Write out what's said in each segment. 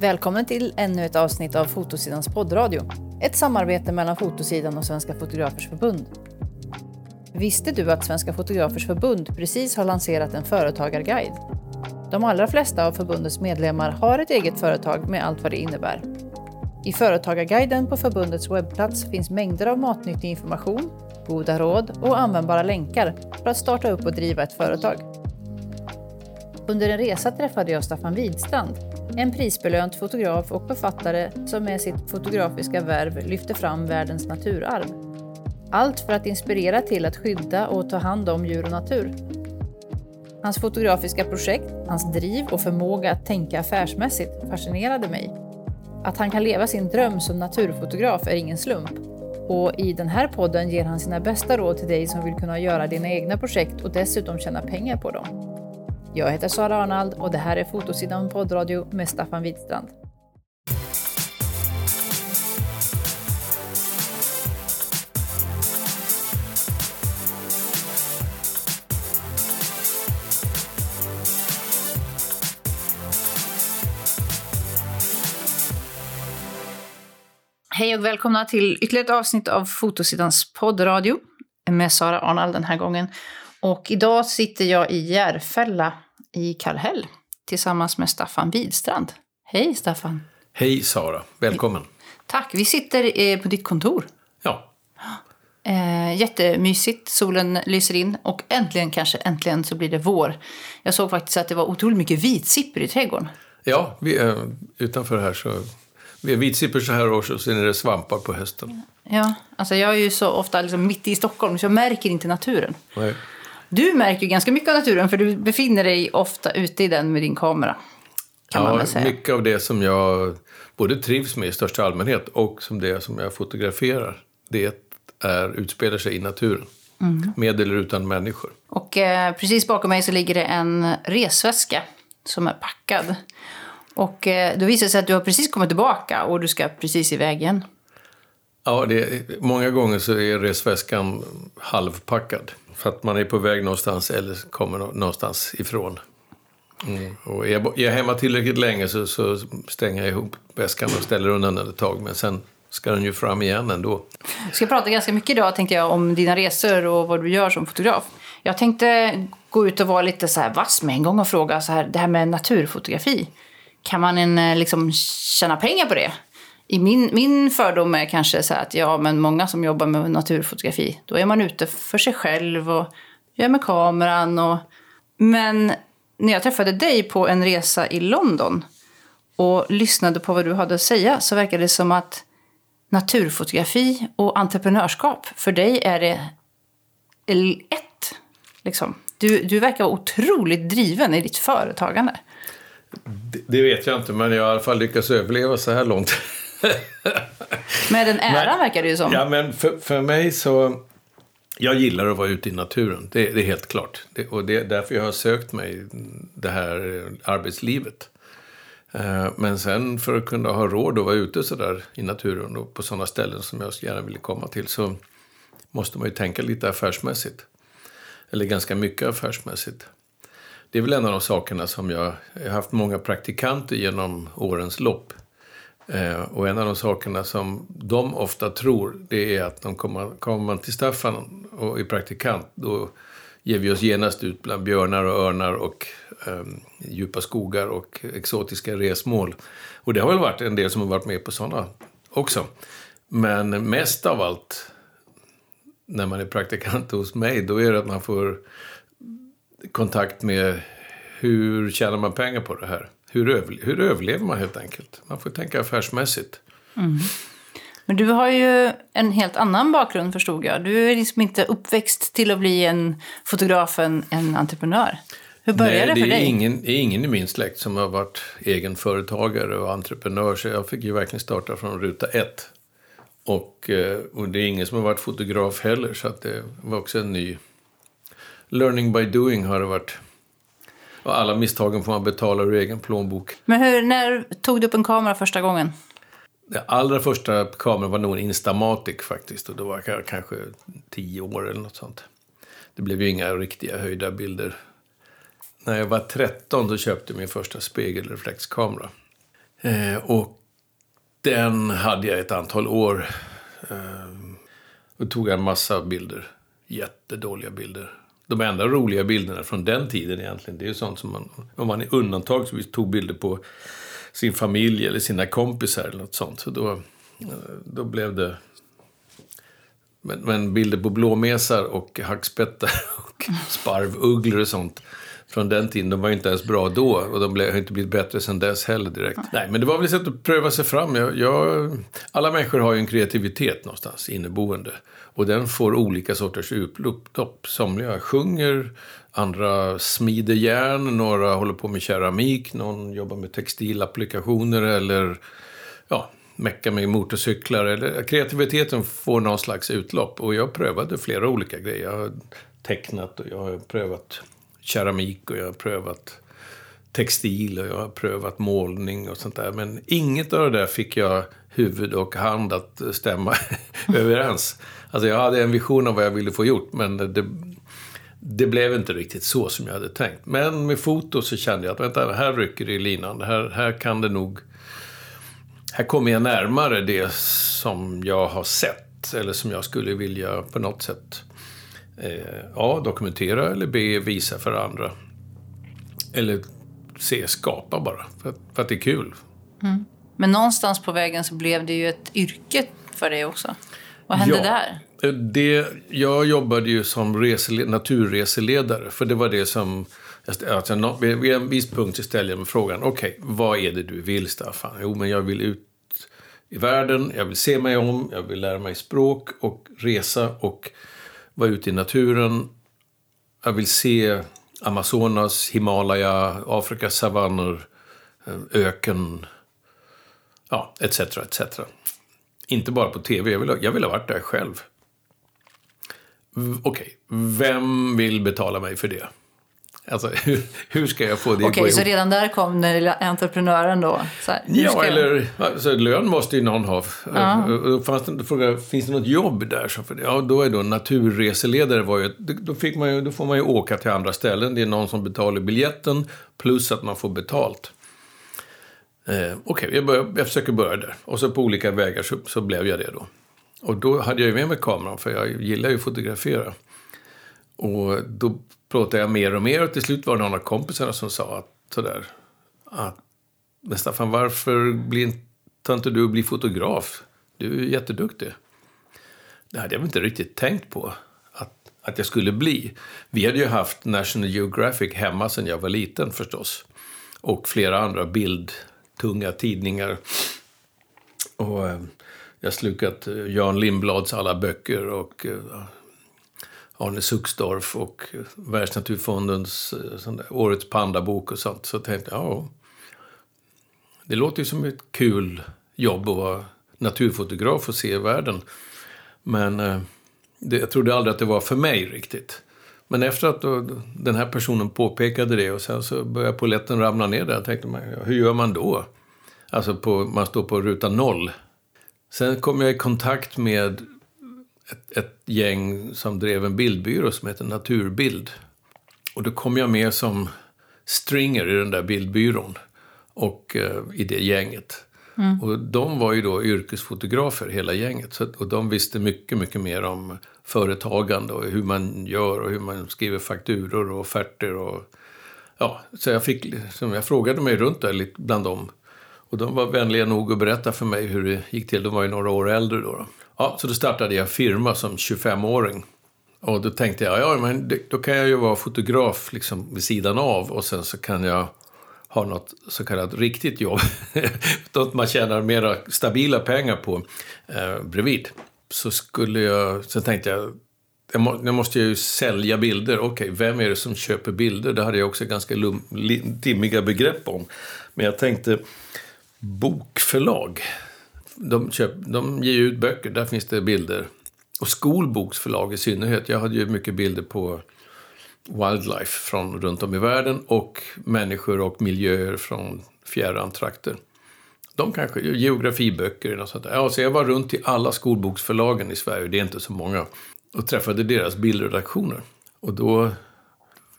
Välkommen till ännu ett avsnitt av Fotosidans poddradio. Ett samarbete mellan Fotosidan och Svenska Fotografers Förbund. Visste du att Svenska Fotografers Förbund precis har lanserat en företagarguide? De allra flesta av förbundets medlemmar har ett eget företag med allt vad det innebär. I Företagarguiden på förbundets webbplats finns mängder av matnyttig information, goda råd och användbara länkar för att starta upp och driva ett företag. Under en resa träffade jag Staffan Widstrand, en prisbelönt fotograf och författare som med sitt fotografiska värv lyfter fram världens naturarv. Allt för att inspirera till att skydda och ta hand om djur och natur. Hans fotografiska projekt, hans driv och förmåga att tänka affärsmässigt fascinerade mig. Att han kan leva sin dröm som naturfotograf är ingen slump. Och i den här podden ger han sina bästa råd till dig som vill kunna göra dina egna projekt och dessutom tjäna pengar på dem. Jag heter Sara Arnald och det här är Fotosidan poddradio med Staffan Widstrand. Hej och välkomna till ytterligare ett avsnitt av Fotosidans poddradio med Sara Arnald den här gången. Och idag sitter jag i Järfälla i Kallhäll tillsammans med Staffan Widstrand. Hej Staffan! Hej Sara, välkommen! Tack! Vi sitter eh, på ditt kontor. Ja. Eh, jättemysigt, solen lyser in och äntligen, kanske äntligen, så blir det vår. Jag såg faktiskt att det var otroligt mycket vitsipper i trädgården. Ja, vi är utanför här så vi är vitsipper så här års och sen är det svampar på hösten. Ja, alltså jag är ju så ofta liksom mitt i Stockholm så jag märker inte naturen. Nej. Du märker ju ganska mycket av naturen för du befinner dig ofta ute i den med din kamera. Ja, mycket av det som jag både trivs med i största allmänhet och som det som jag fotograferar, det är, utspelar sig i naturen. Mm. Med eller utan människor. Och eh, precis bakom mig så ligger det en resväska som är packad. Och eh, då visar det sig att du har precis kommit tillbaka och du ska precis iväg igen. Ja, det, många gånger så är resväskan halvpackad. För att man är på väg någonstans eller kommer någonstans ifrån. Mm. Och är jag, är jag hemma tillräckligt länge så, så stänger jag ihop väskan och ställer undan den ett tag. Men sen ska den ju fram igen ändå. Vi ska prata ganska mycket idag tänkte jag om dina resor och vad du gör som fotograf. Jag tänkte gå ut och vara lite så här vass med en gång och fråga så här, det här med naturfotografi. Kan man en, eh, liksom tjäna pengar på det? I min, min fördom är kanske så här att ja, men många som jobbar med naturfotografi, då är man ute för sig själv och gör med kameran. Och... Men när jag träffade dig på en resa i London och lyssnade på vad du hade att säga så verkade det som att naturfotografi och entreprenörskap, för dig är det ett. Liksom. Du, du verkar vara otroligt driven i ditt företagande. Det, det vet jag inte, men jag har i alla fall lyckats överleva så här långt. Med den äran Men- verkar det ju som. Ja, men för, för mig så... Jag gillar att vara ute i naturen, det, det är helt klart. Det, och det är därför jag har sökt mig det här eh, arbetslivet. Eh, Men sen för att kunna ha råd att vara ute så där i naturen och på sådana ställen som jag gärna ville komma till så måste man ju tänka lite affärsmässigt. Eller ganska mycket affärsmässigt. Det är väl en av de sakerna som jag, jag har haft många praktikanter genom årens lopp. Eh, och en av de sakerna som de ofta tror, det är att de kommer, kommer man till Staffan och är praktikant, då ger vi oss genast ut bland björnar och örnar och eh, djupa skogar och exotiska resmål. Och det har väl varit en del som har varit med på sådana också. Men mest av allt, när man är praktikant hos mig, då är det att man får kontakt med hur tjänar man pengar på det här? Hur, över, hur överlever man helt enkelt? Man får tänka affärsmässigt. Men du har ju en helt annan bakgrund förstod jag. Du är liksom inte uppväxt till att bli en fotograf, en, en entreprenör. Hur började Nej, det för är dig? Ingen, det är ingen i min släkt som har varit egen företagare och entreprenör. Så jag fick ju verkligen starta från ruta ett. Och, eh, och det är ingen som har varit fotograf heller. Så att det var också en ny... Learning by doing har det varit. Och alla misstagen får man betala ur egen plånbok. Men hur, när tog du upp en kamera första gången? Den allra första kameran var nog en Instamatic faktiskt. Och då var jag kanske tio år eller något sånt. Det blev ju inga riktiga höjda bilder. När jag var 13 så köpte jag min första spegelreflexkamera. Eh, och den hade jag ett antal år. Eh, och tog en massa bilder. Jättedåliga bilder. De enda roliga bilderna från den tiden egentligen, det är sånt som man, om man är undantagsvis tog bilder på sin familj eller sina kompisar eller något sånt. Så då, då blev det... Men, men bilder på blåmesar och hackspettar och sparvugglor och sånt från den tiden, de var inte ens bra då och de har inte blivit bättre sen dess heller direkt. Nej, Nej men det var väl ett sätt att pröva sig fram. Jag, jag, alla människor har ju en kreativitet någonstans inneboende. Och den får olika sorters utlopp. Somliga sjunger, andra smider järn, några håller på med keramik, någon jobbar med textilapplikationer eller ja, mecka med motorcyklar. Eller, kreativiteten får någon slags utlopp. Och jag prövade flera olika grejer. Jag har tecknat och jag har prövat keramik och jag har prövat textil och jag har prövat målning och sånt där. Men inget av det där fick jag huvud och hand att stämma överens. Alltså jag hade en vision av vad jag ville få gjort, men det, det blev inte riktigt så som jag hade tänkt. Men med foto så kände jag att vänta, här rycker det i linan. Här, här kan det nog... Här kommer jag närmare det som jag har sett, eller som jag skulle vilja på något sätt eh, A. Dokumentera eller B. Visa för andra. Eller C. Skapa bara, för, för att det är kul. Mm. Men någonstans på vägen så blev det ju ett yrke för dig också. Vad hände ja, där? Det, jag jobbade ju som resele, naturreseledare, för det var det som... Alltså, vid en viss punkt så ställde jag mig frågan, okej, okay, vad är det du vill Staffan? Jo, men jag vill ut i världen, jag vill se mig om, jag vill lära mig språk och resa och vara ute i naturen. Jag vill se Amazonas, Himalaya, Afrikas savanner, eh, öken, ja, etc. etc. Inte bara på tv, jag vill, jag vill ha varit där själv. Okej, okay. vem vill betala mig för det? Alltså, hur, hur ska jag få det Okej, okay, så redan där kom den lilla entreprenören då? Här, ja, eller alltså, lön måste ju någon ha. Ja. Då fanns det, fråga, finns det något jobb där? Så för, ja, då är då naturreseledare var ju, då, fick man ju, då får man ju åka till andra ställen. Det är någon som betalar biljetten plus att man får betalt. Eh, Okej, okay, jag, jag försöker börja där. Och så på olika vägar så, så blev jag det då. Och då hade jag ju med mig kameran, för jag gillar ju att fotografera. Och då pratade jag mer och mer och till slut var det någon av kompisarna som sa att sådär, att men Staffan, varför blir inte, inte du bli fotograf? Du är jätteduktig. Det hade jag väl inte riktigt tänkt på att, att jag skulle bli. Vi hade ju haft National Geographic hemma sedan jag var liten förstås. Och flera andra bildtunga tidningar. Och eh, jag har slukat eh, Jan Lindblads alla böcker och eh, Arne Suxdorf och Världsnaturfondens eh, där, Årets pandabok och sånt. Så tänkte jag, ja, det låter ju som ett kul jobb att vara naturfotograf och se världen. Men eh, det, jag trodde aldrig att det var för mig riktigt. Men efter att då, den här personen påpekade det och sen så började polletten ramla ner där. Jag tänkte man, hur gör man då? Alltså på, man står på ruta noll. Sen kom jag i kontakt med ett, ett gäng som drev en bildbyrå som heter Naturbild. Och då kom jag med som stringer i den där bildbyrån och eh, i det gänget. Mm. Och de var ju då yrkesfotografer, hela gänget. Så, och de visste mycket, mycket mer om företagande och hur man gör och hur man skriver fakturor och offerter. Och, ja, så jag, fick, så jag frågade mig runt där lite bland dem. Och de var vänliga nog att berätta för mig hur det gick till. De var ju några år äldre då. då. Ja, så då startade jag firma som 25-åring. Och då tänkte jag, ja men då kan jag ju vara fotograf liksom vid sidan av och sen så kan jag ha något så kallat riktigt jobb. något man tjänar mera stabila pengar på eh, bredvid. Så skulle jag, sen tänkte jag, jag, må, jag måste ju sälja bilder. Okej, okay, vem är det som köper bilder? Det hade jag också ganska lum, dimmiga begrepp om. Men jag tänkte, bokförlag de, köp, de ger ut böcker, där finns det bilder. Och skolboksförlag i synnerhet. Jag hade ju mycket bilder på wildlife från runt om i världen och människor och miljöer från fjärran trakter. De kanske, geografiböcker eller något sånt där. Ja, så jag var runt i alla skolboksförlagen i Sverige, det är inte så många, och träffade deras bildredaktioner. Och då,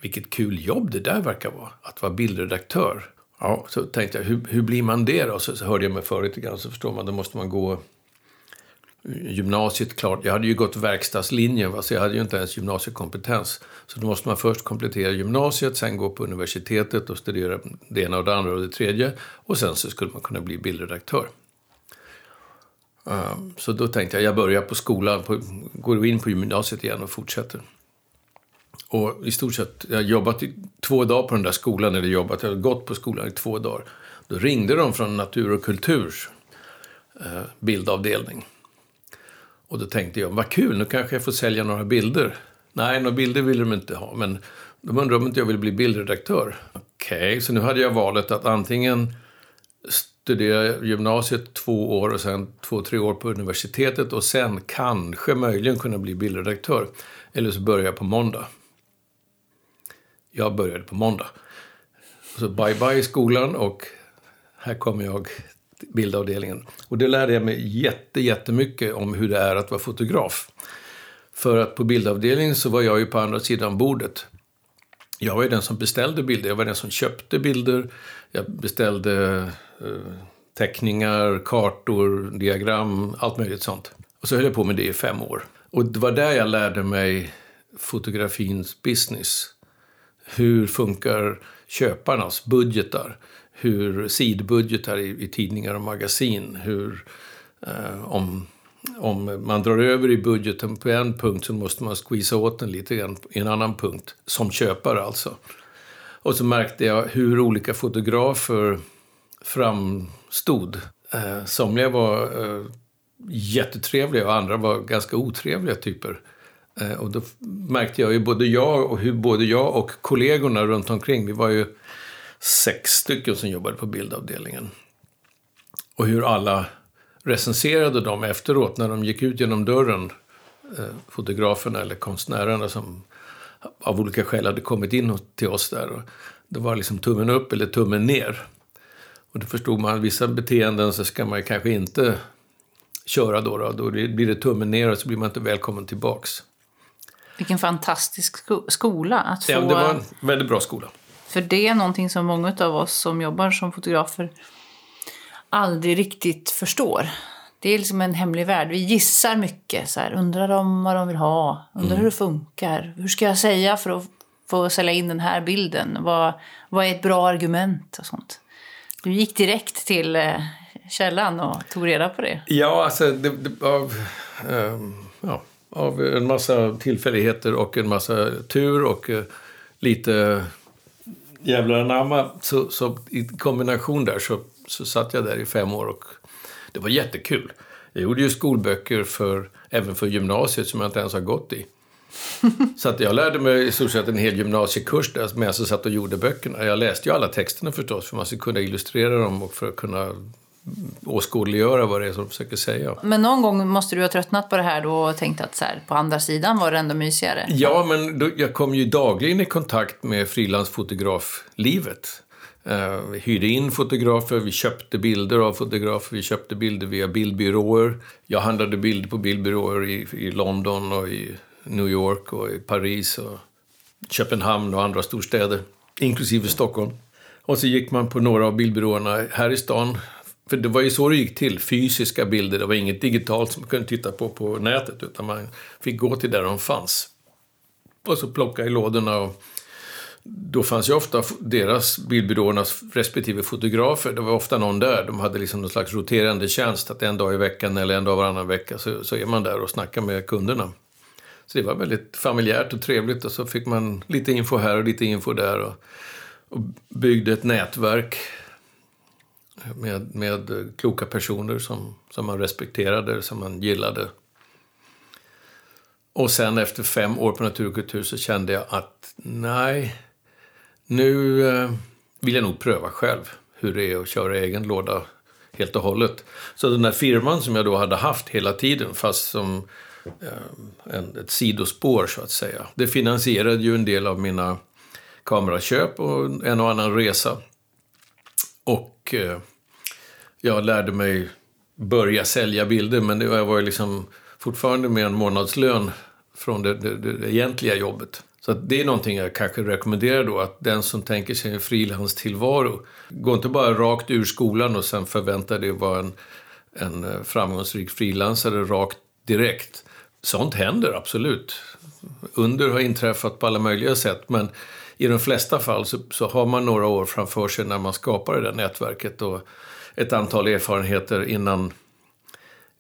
vilket kul jobb det där verkar vara, att vara bildredaktör. Ja, så tänkte jag, hur, hur blir man det då? Så, så hörde jag mig för lite grann, så förstår man, då måste man gå gymnasiet klart. Jag hade ju gått verkstadslinjen, va? så jag hade ju inte ens gymnasiekompetens. Så då måste man först komplettera gymnasiet, sen gå på universitetet och studera det ena och det andra och det tredje. Och sen så skulle man kunna bli bildredaktör. Ehm, så då tänkte jag, jag börjar på skolan, på, går in på gymnasiet igen och fortsätter. Och i stort sett, jag har jobbat i två dagar på den där skolan, eller jobbat, jag har gått på skolan i två dagar. Då ringde de från Natur och kulturs eh, bildavdelning. Och då tänkte jag, vad kul, nu kanske jag får sälja några bilder. Nej, några bilder ville de inte ha, men de undrade om inte jag ville bli bildredaktör. Okej, okay, så nu hade jag valet att antingen studera gymnasiet två år och sen två, tre år på universitetet och sen kanske möjligen kunna bli bildredaktör. Eller så börjar jag på måndag. Jag började på måndag. Så bye bye skolan och här kommer jag till bildavdelningen. Och det lärde jag mig jätte, jättemycket om hur det är att vara fotograf. För att på bildavdelningen så var jag ju på andra sidan bordet. Jag var ju den som beställde bilder, jag var den som köpte bilder. Jag beställde eh, teckningar, kartor, diagram, allt möjligt sånt. Och så höll jag på med det i fem år. Och det var där jag lärde mig fotografins business. Hur funkar köparnas budgetar? hur sidbudgetar i, i tidningar och magasin, hur eh, om, om man drar över i budgeten på en punkt så måste man squeeza åt den lite grann i en annan punkt, som köpare alltså. Och så märkte jag hur olika fotografer framstod. Eh, somliga var eh, jättetrevliga och andra var ganska otrevliga typer. Eh, och då märkte jag ju både jag och hur både jag och kollegorna runt omkring, vi var ju sex stycken som jobbade på bildavdelningen. Och hur alla recenserade dem efteråt när de gick ut genom dörren, eh, fotograferna eller konstnärerna som av olika skäl hade kommit in till oss där. Och det var liksom tummen upp eller tummen ner. Och då förstod man att vissa beteenden så ska man kanske inte köra då. Då, då blir det tummen ner och så blir man inte välkommen tillbaks. Vilken fantastisk skola att få... Ja, det var en väldigt bra skola. För det är någonting som många av oss som jobbar som fotografer aldrig riktigt förstår. Det är liksom en hemlig värld. Vi gissar mycket. Så här, undrar de vad de vill ha? Undrar mm. hur det funkar? Hur ska jag säga för att få sälja in den här bilden? Vad, vad är ett bra argument? och sånt. Du gick direkt till eh, källan och tog reda på det. Ja, alltså det, det, av, um, ja, av en massa tillfälligheter och en massa tur och uh, lite jävlar anamma. Så, så i kombination där så, så satt jag där i fem år och det var jättekul. Jag gjorde ju skolböcker för, även för gymnasiet som jag inte ens har gått i. Så att jag lärde mig i stort sett en hel gymnasiekurs där medan jag satt och gjorde böckerna. Jag läste ju alla texterna förstås för man skulle kunna illustrera dem och för att kunna åskådliggöra vad det är som de försöker säga. Men någon gång måste du ha tröttnat på det här då och tänkt att så här, på andra sidan var det ändå mysigare? Ja, men då, jag kom ju dagligen i kontakt med frilansfotograflivet. Uh, vi hyrde in fotografer, vi köpte bilder av fotografer, vi köpte bilder via bildbyråer. Jag handlade bilder på bildbyråer i, i London och i New York och i Paris och Köpenhamn och andra storstäder, inklusive Stockholm. Och så gick man på några av bildbyråerna här i stan för det var ju så det gick till. Fysiska bilder, det var inget digitalt som man kunde titta på på nätet. Utan man fick gå till där de fanns. Och så plocka i lådorna. Och då fanns ju ofta deras, bildbyråernas respektive fotografer. Det var ofta någon där. De hade liksom någon slags roterande tjänst. Att en dag i veckan eller en dag varannan vecka så, så är man där och snackar med kunderna. Så det var väldigt familjärt och trevligt. Och så fick man lite info här och lite info där. Och, och byggde ett nätverk med, med kloka personer som, som man respekterade, som man gillade. Och sen efter fem år på Naturkultur så kände jag att nej, nu eh, vill jag nog pröva själv hur det är att köra egen låda helt och hållet. Så den där firman som jag då hade haft hela tiden, fast som eh, en, ett sidospår så att säga. Det finansierade ju en del av mina kameraköp och en och annan resa. Och Eh, jag lärde mig börja sälja bilder, men jag var liksom fortfarande med en månadslön från det, det, det egentliga jobbet. Så det är någonting jag kanske rekommenderar då, att den som tänker sig en frilanstillvaro, gå inte bara rakt ur skolan och sen förvänta dig att vara en, en eh, framgångsrik frilansare rakt direkt. Sånt händer absolut. Under har inträffat på alla möjliga sätt, men i de flesta fall så, så, har man några år framför sig när man skapar det där nätverket och ett antal erfarenheter innan,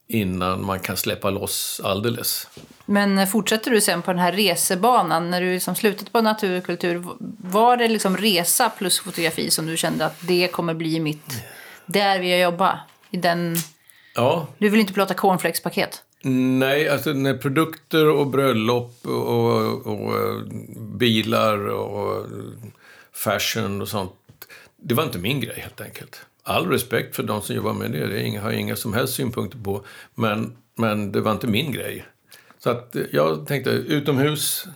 innan man kan släppa loss alldeles. Men fortsätter du sen på den här resebanan, när du liksom slutat på naturkultur, var det liksom resa plus fotografi som du kände att det kommer bli mitt, där vill jag jobba? I den... Ja. Du vill inte plåta cornflakespaket? Nej, alltså när produkter och bröllop och, och, och, eh, bilar och fashion och sånt, det var inte min grej helt enkelt. All respekt för de som jobbar med det, det har jag inga som helst synpunkter på, men, men det var inte min grej. Så att eh, jag tänkte utomhus,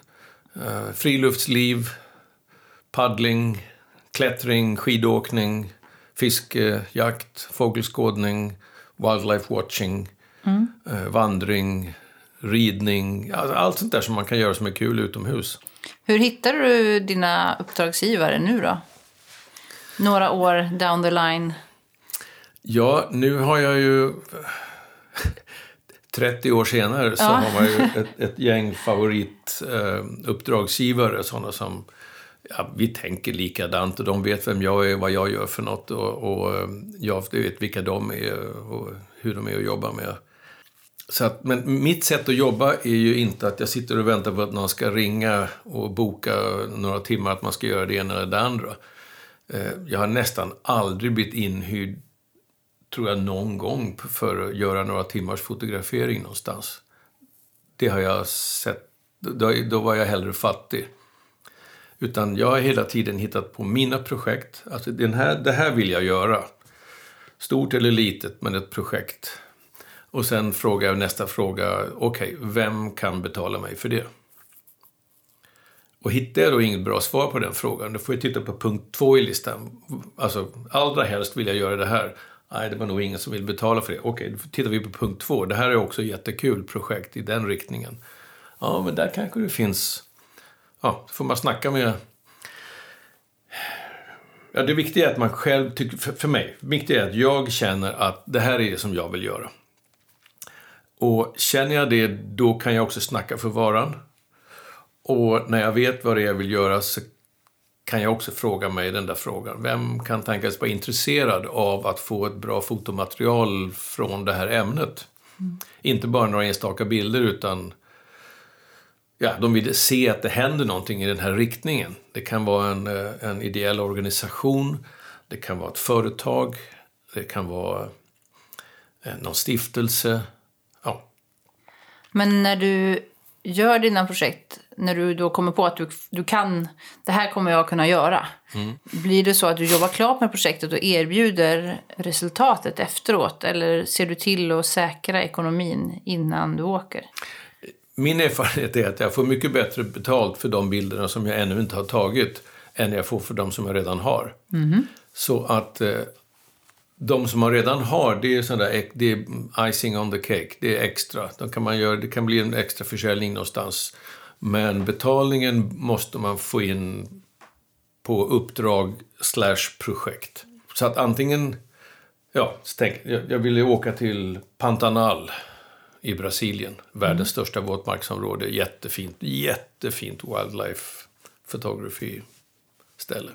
eh, friluftsliv, paddling, klättring, skidåkning, fiske, jakt, fågelskådning, wildlife watching, mm. eh, vandring, ridning, alltså allt sånt där som man kan göra som är kul utomhus. Hur hittar du dina uppdragsgivare nu då? Några år down the line? Ja, nu har jag ju 30 år senare så ja. har man ju ett, ett gäng favorituppdragsgivare. Eh, sådana som ja, vi tänker likadant och de vet vem jag är och vad jag gör för något. Och, och eh, jag vet vilka de är och hur de är att jobba med. Så att, men mitt sätt att jobba är ju inte att jag sitter och väntar på att någon ska ringa och boka några timmar att man ska göra det ena eller det andra. Eh, jag har nästan aldrig blivit inhyrd tror jag, någon gång för att göra några timmars fotografering någonstans. Det har jag sett. Då, då var jag hellre fattig. Utan jag har hela tiden hittat på mina projekt. Alltså den här, det här vill jag göra. Stort eller litet, men ett projekt. Och sen frågar jag nästa fråga, okej, okay, vem kan betala mig för det? Och hittar jag då inget bra svar på den frågan, då får jag titta på punkt två i listan. Alltså, allra helst vill jag göra det här. Nej, det var nog ingen som vill betala för det. Okej, då tittar vi på punkt två. Det här är också ett jättekul projekt i den riktningen. Ja, men där kanske det finns... Ja, då får man snacka med... Ja, det viktiga är att man själv tycker... För, för mig, det viktiga är att jag känner att det här är det som jag vill göra. Och känner jag det, då kan jag också snacka för varan. Och när jag vet vad det är jag vill göra så kan jag också fråga mig den där frågan. Vem kan tänkas vara intresserad av att få ett bra fotomaterial från det här ämnet? Mm. Inte bara några enstaka bilder utan ja, de vill se att det händer någonting i den här riktningen. Det kan vara en, eh, en ideell organisation, det kan vara ett företag, det kan vara eh, någon stiftelse. Men när du gör dina projekt, när du då kommer på att du, du kan, det här kommer jag kunna göra. Mm. Blir det så att du jobbar klart med projektet och erbjuder resultatet efteråt? Eller ser du till att säkra ekonomin innan du åker? Min erfarenhet är att jag får mycket bättre betalt för de bilderna som jag ännu inte har tagit än jag får för de som jag redan har. Mm. Så att eh, de som man redan har, det är, sån där, det är icing on the cake. Det är extra. De kan man göra, det kan bli en extra försäljning någonstans. Men betalningen måste man få in på uppdrag slash projekt. Så att antingen... Ja, tänk, jag, jag ville åka till Pantanal i Brasilien. Världens mm. största våtmarksområde. Jättefint, jättefint wildlife photography ställe.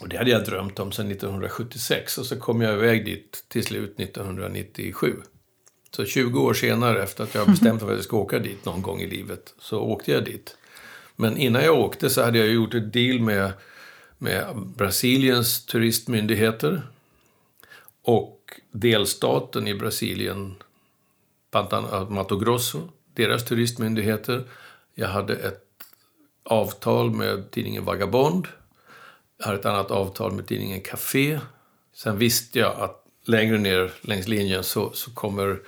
Och det hade jag drömt om sedan 1976 och så kom jag iväg dit till slut 1997. Så 20 år senare, efter att jag bestämt mig för att jag ska åka dit någon gång i livet, så åkte jag dit. Men innan jag åkte så hade jag gjort ett deal med, med Brasiliens turistmyndigheter och delstaten i Brasilien, Mato Grosso, deras turistmyndigheter. Jag hade ett avtal med tidningen Vagabond har ett annat avtal med tidningen Café. Sen visste jag att längre ner längs linjen så, så kommer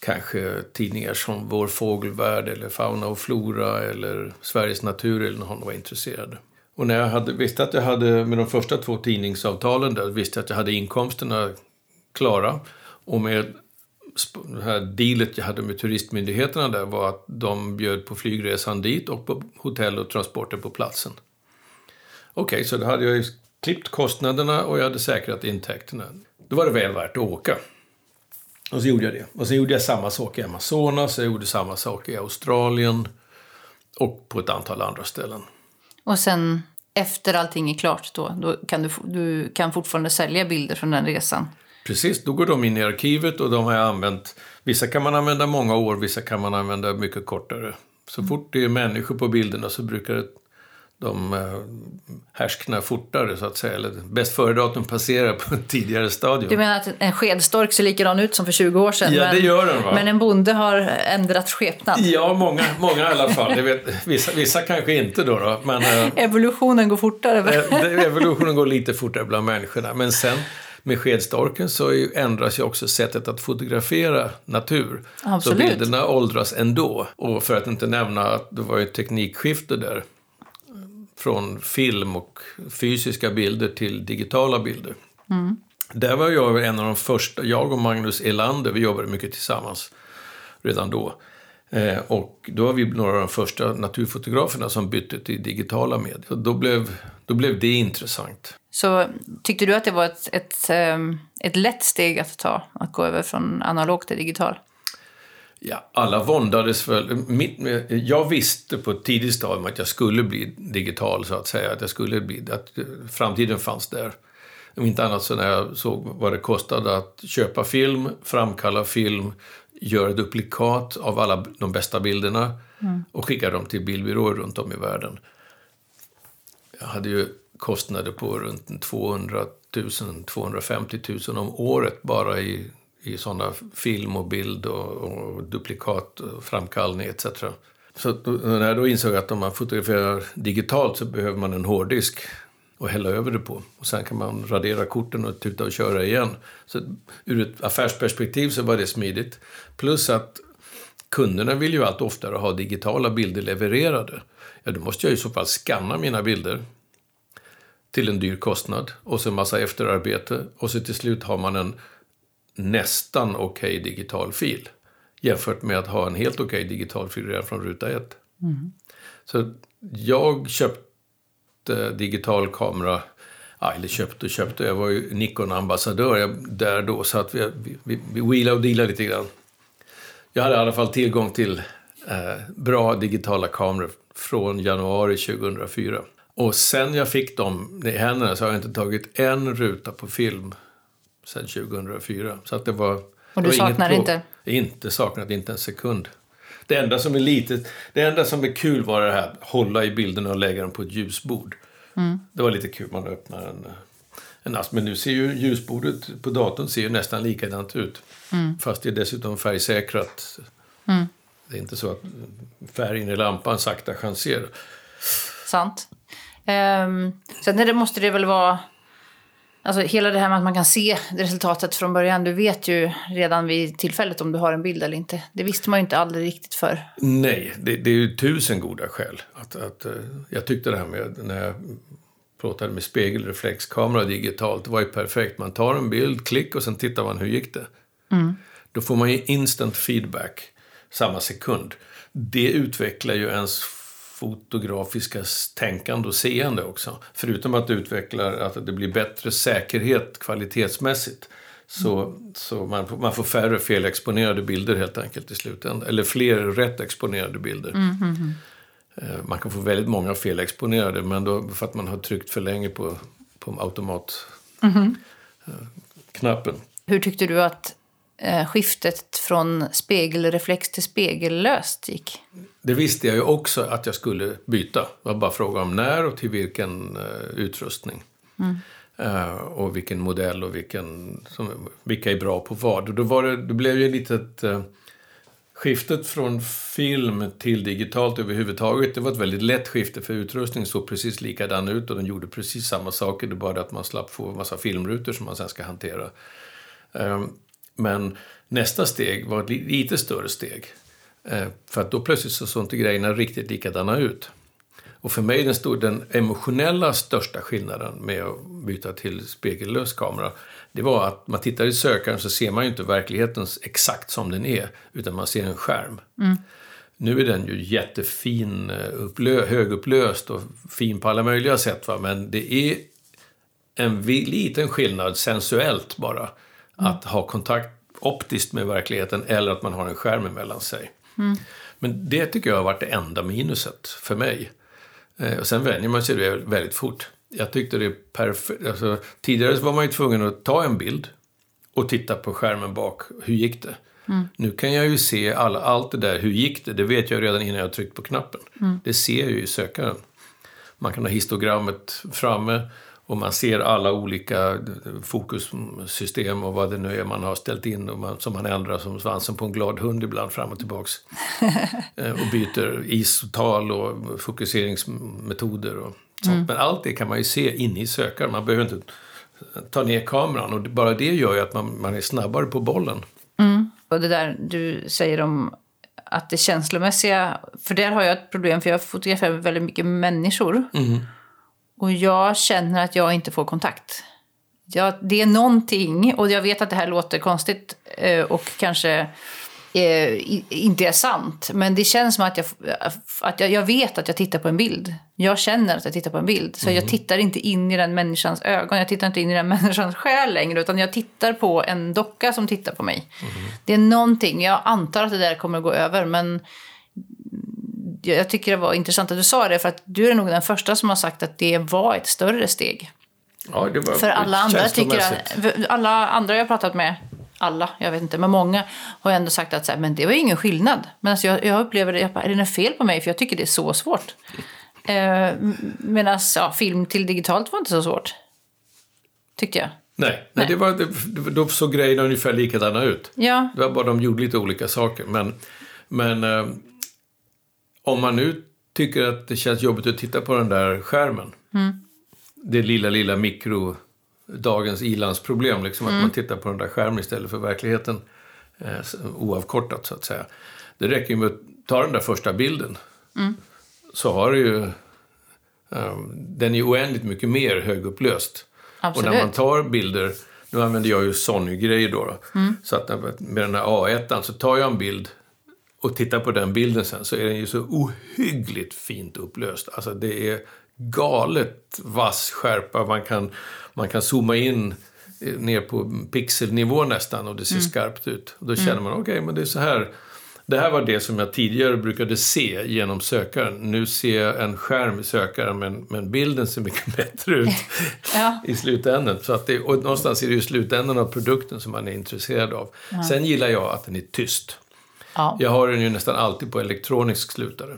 kanske tidningar som Vår Fågelvärld eller Fauna och Flora eller Sveriges Natur eller någon var intresserade. Och när jag hade, visste att jag hade, med de första två tidningsavtalen där, visste jag att jag hade inkomsterna klara. Och med det här dealet jag hade med turistmyndigheterna där var att de bjöd på flygresan dit och på hotell och transporter på platsen. Okej, så då hade jag ju klippt kostnaderna och jag hade säkrat intäkterna. Då var det väl värt att åka. Och så gjorde jag det. Och sen gjorde jag samma sak i Amazonas, jag gjorde samma sak i Australien och på ett antal andra ställen. Och sen efter allting är klart då, då kan du, du kan fortfarande sälja bilder från den resan. Precis, då går de in i arkivet och de har jag använt. Vissa kan man använda många år, vissa kan man använda mycket kortare. Så fort det är människor på bilderna så brukar de eh, härskna fortare så att säga. Eller bäst före-datum passerar på ett tidigare stadium. Du menar att en skedstork ser likadan ut som för 20 år sedan? Ja, men, det gör den va? Men en bonde har ändrat skepnad? Ja, många, många i alla fall. Vet, vissa, vissa kanske inte då. då men, eh, Evolutionen går fortare? Eh, Evolutionen går lite fortare bland människorna. Men sen med skedstorken så ändras ju också sättet att fotografera natur. Absolut. Så bilderna åldras ändå. Och för att inte nämna att det var ju ett teknikskifte där. Från film och fysiska bilder till digitala bilder. Där var jag en av de första, jag och Magnus Elander, vi jobbade mycket tillsammans redan då. Eh, och då var vi några av de första naturfotograferna som bytte till digitala medier. Och då blev, då blev det intressant. Så tyckte du att det var ett, ett, eh, ett lätt steg att ta, att gå över från analog till digital? Ja, alla våndades väl. Jag visste på ett tidigt stadium att jag skulle bli digital, så att säga. Att, jag skulle bli, att framtiden fanns där. Om inte annat så när jag såg vad det kostade att köpa film, framkalla film, göra duplikat av alla de bästa bilderna och skicka dem till bildbyråer runt om i världen. Jag hade ju kostnader på runt 200 000, 250 000 om året bara i, i sådana film och bild och, och duplikat och framkallning etc. Så då, eh, när jag då insåg att om man fotograferar digitalt så behöver man en hårddisk och hälla över det på. Och sen kan man radera korten och tuta och köra igen. Så ur ett affärsperspektiv så var det smidigt. Plus att kunderna vill ju allt oftare ha digitala bilder levererade. Ja, då måste jag i så fall skanna mina bilder till en dyr kostnad och så en massa efterarbete och så till slut har man en nästan okej digital fil jämfört med att ha en helt okej digital fil redan från ruta ett. Så jag köpte digital kamera, eller köpte och köpte, jag var ju Nikon-ambassadör där då så att vi, vi, vi wheelade och dealade lite grann. Jag hade i alla fall tillgång till eh, bra digitala kameror från januari 2004. Och sen jag fick dem i händerna så har jag inte tagit en ruta på film sen 2004. Så att det var... Och det du var saknar plåg. inte? Inte saknat, inte en sekund. Det enda som är lite, det enda som är kul var det här att hålla i bilderna och lägga dem på ett ljusbord. Det var lite kul, man öppnar en, en asp. Men nu ser ju ljusbordet på datorn ser ju nästan likadant ut. Fast det är dessutom färgsäkrat. Det är inte så att färgen i lampan sakta chanserar. Sant. Um, sen är det, måste det väl vara... Alltså hela det här med att man kan se resultatet från början. Du vet ju redan vid tillfället om du har en bild eller inte. Det visste man ju inte aldrig riktigt för. Nej, det, det är ju tusen goda skäl. Att, att, eh, jag tyckte det här med när jag plåtade med spegelreflexkamera digitalt, det var ju perfekt. Man tar en bild, klick och sen tittar man hur gick det. Då får man ju instant feedback samma sekund. Det utvecklar ju ens fotografiska tänkande och seende också. Förutom att det utvecklar att det blir bättre säkerhet kvalitetsmässigt. Så, så man, får- man får färre felexponerade bilder helt enkelt i slutändan. Eller fler rätt exponerade bilder. Eh, Man kan få väldigt många felexponerade men då för att man har tryckt för länge på, på automatknappen. Hur tyckte du att eh, skiftet från spegelreflex till spegellöst gick? Det visste jag ju också att jag skulle byta. Det var bara fråga om när och till vilken eh, utrustning. Eh, och vilken modell och vilken, som, vilka är bra på vad. Och då, var det, då blev det ju lite ett, skiftet från film till digitalt överhuvudtaget. Det var ett väldigt lätt skifte för utrustningen såg precis likadan ut och den gjorde precis samma saker. Det bara att man slapp få en massa filmrutor som man sen ska hantera. Men nästa steg var ett li- lite större steg. Eh, För att då plötsligt så såg inte grejerna riktigt likadana ut. Och för mig den, stor, den emotionella största skillnaden med att byta till spegellös kamera, det var att man tittar i sökaren så ser man ju inte verkligheten exakt som den är, utan man ser en skärm. Mm. Nu är den ju jättefin, eh, upplö, högupplöst och fin på alla möjliga sätt. Va? Men det är en liten skillnad sensuellt bara. Att ha kontakt optiskt med verkligheten eller att man har en skärm emellan sig. Mm. Men det tycker jag har varit det enda minuset för mig. Eh, och sen vänjer man sig det väldigt fort. Jag tyckte det är perfekt. Alltså, tidigare var man ju tvungen att ta en bild och titta på skärmen bak. Hur gick det? Mm. Nu kan jag ju se alla, allt det där, hur gick det? Det vet jag redan innan jag tryckt på knappen. Mm. Det ser jag ju i sökaren. Man kan ha histogrammet framme och man ser alla olika fokussystem och vad det nu är man har ställt in och man, som man ändrar som svansen på en glad hund ibland fram och tillbaks. Eh, och byter istal och fokuseringsmetoder och sånt. Mm. Men allt det kan man ju se inne i sökaren. Man behöver inte ta ner kameran och bara det gör ju att man, man är snabbare på bollen. Mm. Och det där du säger om att det känslomässiga, för där har jag ett problem för jag fotograferar väldigt mycket människor. Mm. Och jag känner att jag inte får kontakt. Jag, det är någonting, och jag vet att det här låter konstigt eh, och kanske eh, inte är sant. Men det känns som att, jag, att jag, jag, vet att jag tittar på en bild. Jag känner att jag tittar på en bild. Så mm. jag tittar inte in i den människans ögon. Jag tittar inte in i den människans själ längre. Utan jag tittar på en docka som tittar på mig. Mm. Det är någonting. Jag antar att det där kommer att gå över. Men jag tycker det var intressant att du sa det. För att du är nog den första som har sagt att det var ett större steg. Ja, det var för alla andra tycker att, alla andra jag har pratat med alla, jag vet inte, men många har ändå sagt att så här, men det var ingen skillnad. Men alltså jag, jag upplever det, jag bara, är det något fel på mig? För jag tycker det är så svårt. Eh, Medan ja, film till digitalt var inte så svårt. Tyckte jag. Nej, nej. nej det var, det, då såg grejerna ungefär likadana ut. Ja. Det var bara de gjorde lite olika saker. Men, men eh, om man nu tycker att det känns jobbigt att titta på den där skärmen. Mm. Det lilla, lilla mikro dagens ilandsproblem. Liksom, mm. Att man tittar på den där skärmen istället för verkligheten eh, oavkortat så att säga. Det räcker ju med att ta den där första bilden. Mm. Så har du ju... Um, den är oändligt mycket mer högupplöst. Absolut. Och när man tar bilder, nu använder jag ju Sony-grejer då. då mm. Så att med den här A1 så tar jag en bild och tittar på den bilden sen så är den ju så ohyggligt fint upplöst. Alltså det är galet vass skärpa. Man kan, man kan zooma in ner på pixelnivå nästan och det ser mm. skarpt ut. Och då känner man, okej, okay, men det är så här. Det här var det som jag tidigare brukade se genom sökaren. Nu ser jag en skärm i sökaren men, men bilden ser mycket bättre ut ja. i slutändan. Så att det, och någonstans är det ju slutändan av produkten som man är intresserad av. Ja. Sen gillar jag att den är tyst. Ja. Jag har den ju nästan alltid på elektronisk slutare.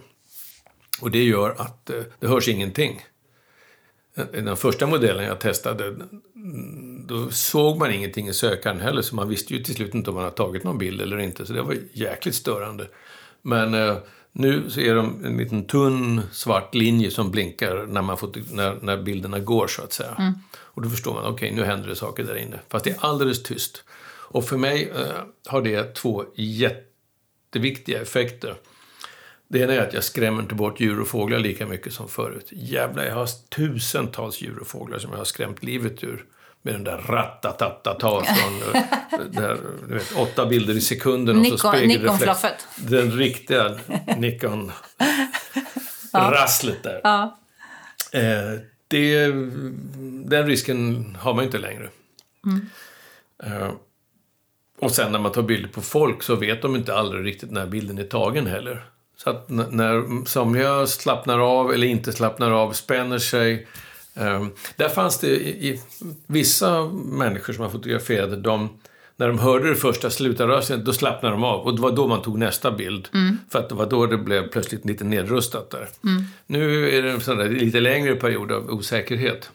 Och det gör att eh, det hörs ingenting. Den första modellen jag testade, då såg man ingenting i sökaren heller, så man visste ju till slut inte om man har tagit någon bild eller inte, så det var jäkligt störande. Men eh, nu så är de en liten tunn svart linje som blinkar när, man får, när, när bilderna går, så att säga. Mm. Och då förstår man, okej, okay, nu händer det saker där inne. Fast det är alldeles tyst. Och för mig eh, har det två jätteviktiga effekter. Det ena är att jag skrämmer inte bort djur och fåglar lika mycket som förut. Jävlar, jag har tusentals djur och fåglar som jag har skrämt livet ur. Med den där rattatatata från eh, där, du vet, åtta bilder i sekunden och så spegelreflex. Den riktiga Nikon-rasslet där. Ja. Eh, det, den risken har man inte längre. Mm. Eh, och sen när man tar bilder på folk så vet de inte aldrig riktigt när bilden är tagen heller. Så att när somliga slappnar av eller inte slappnar av, spänner sig. Um, där fanns det i, i, vissa människor som man fotograferade, de, när de hörde det första slutarrösten, då slappnade de av. Och det var då man tog nästa bild. Mm. För att det var då det blev plötsligt lite nedrustat där. Mm. Nu är det en sån där lite längre period av osäkerhet.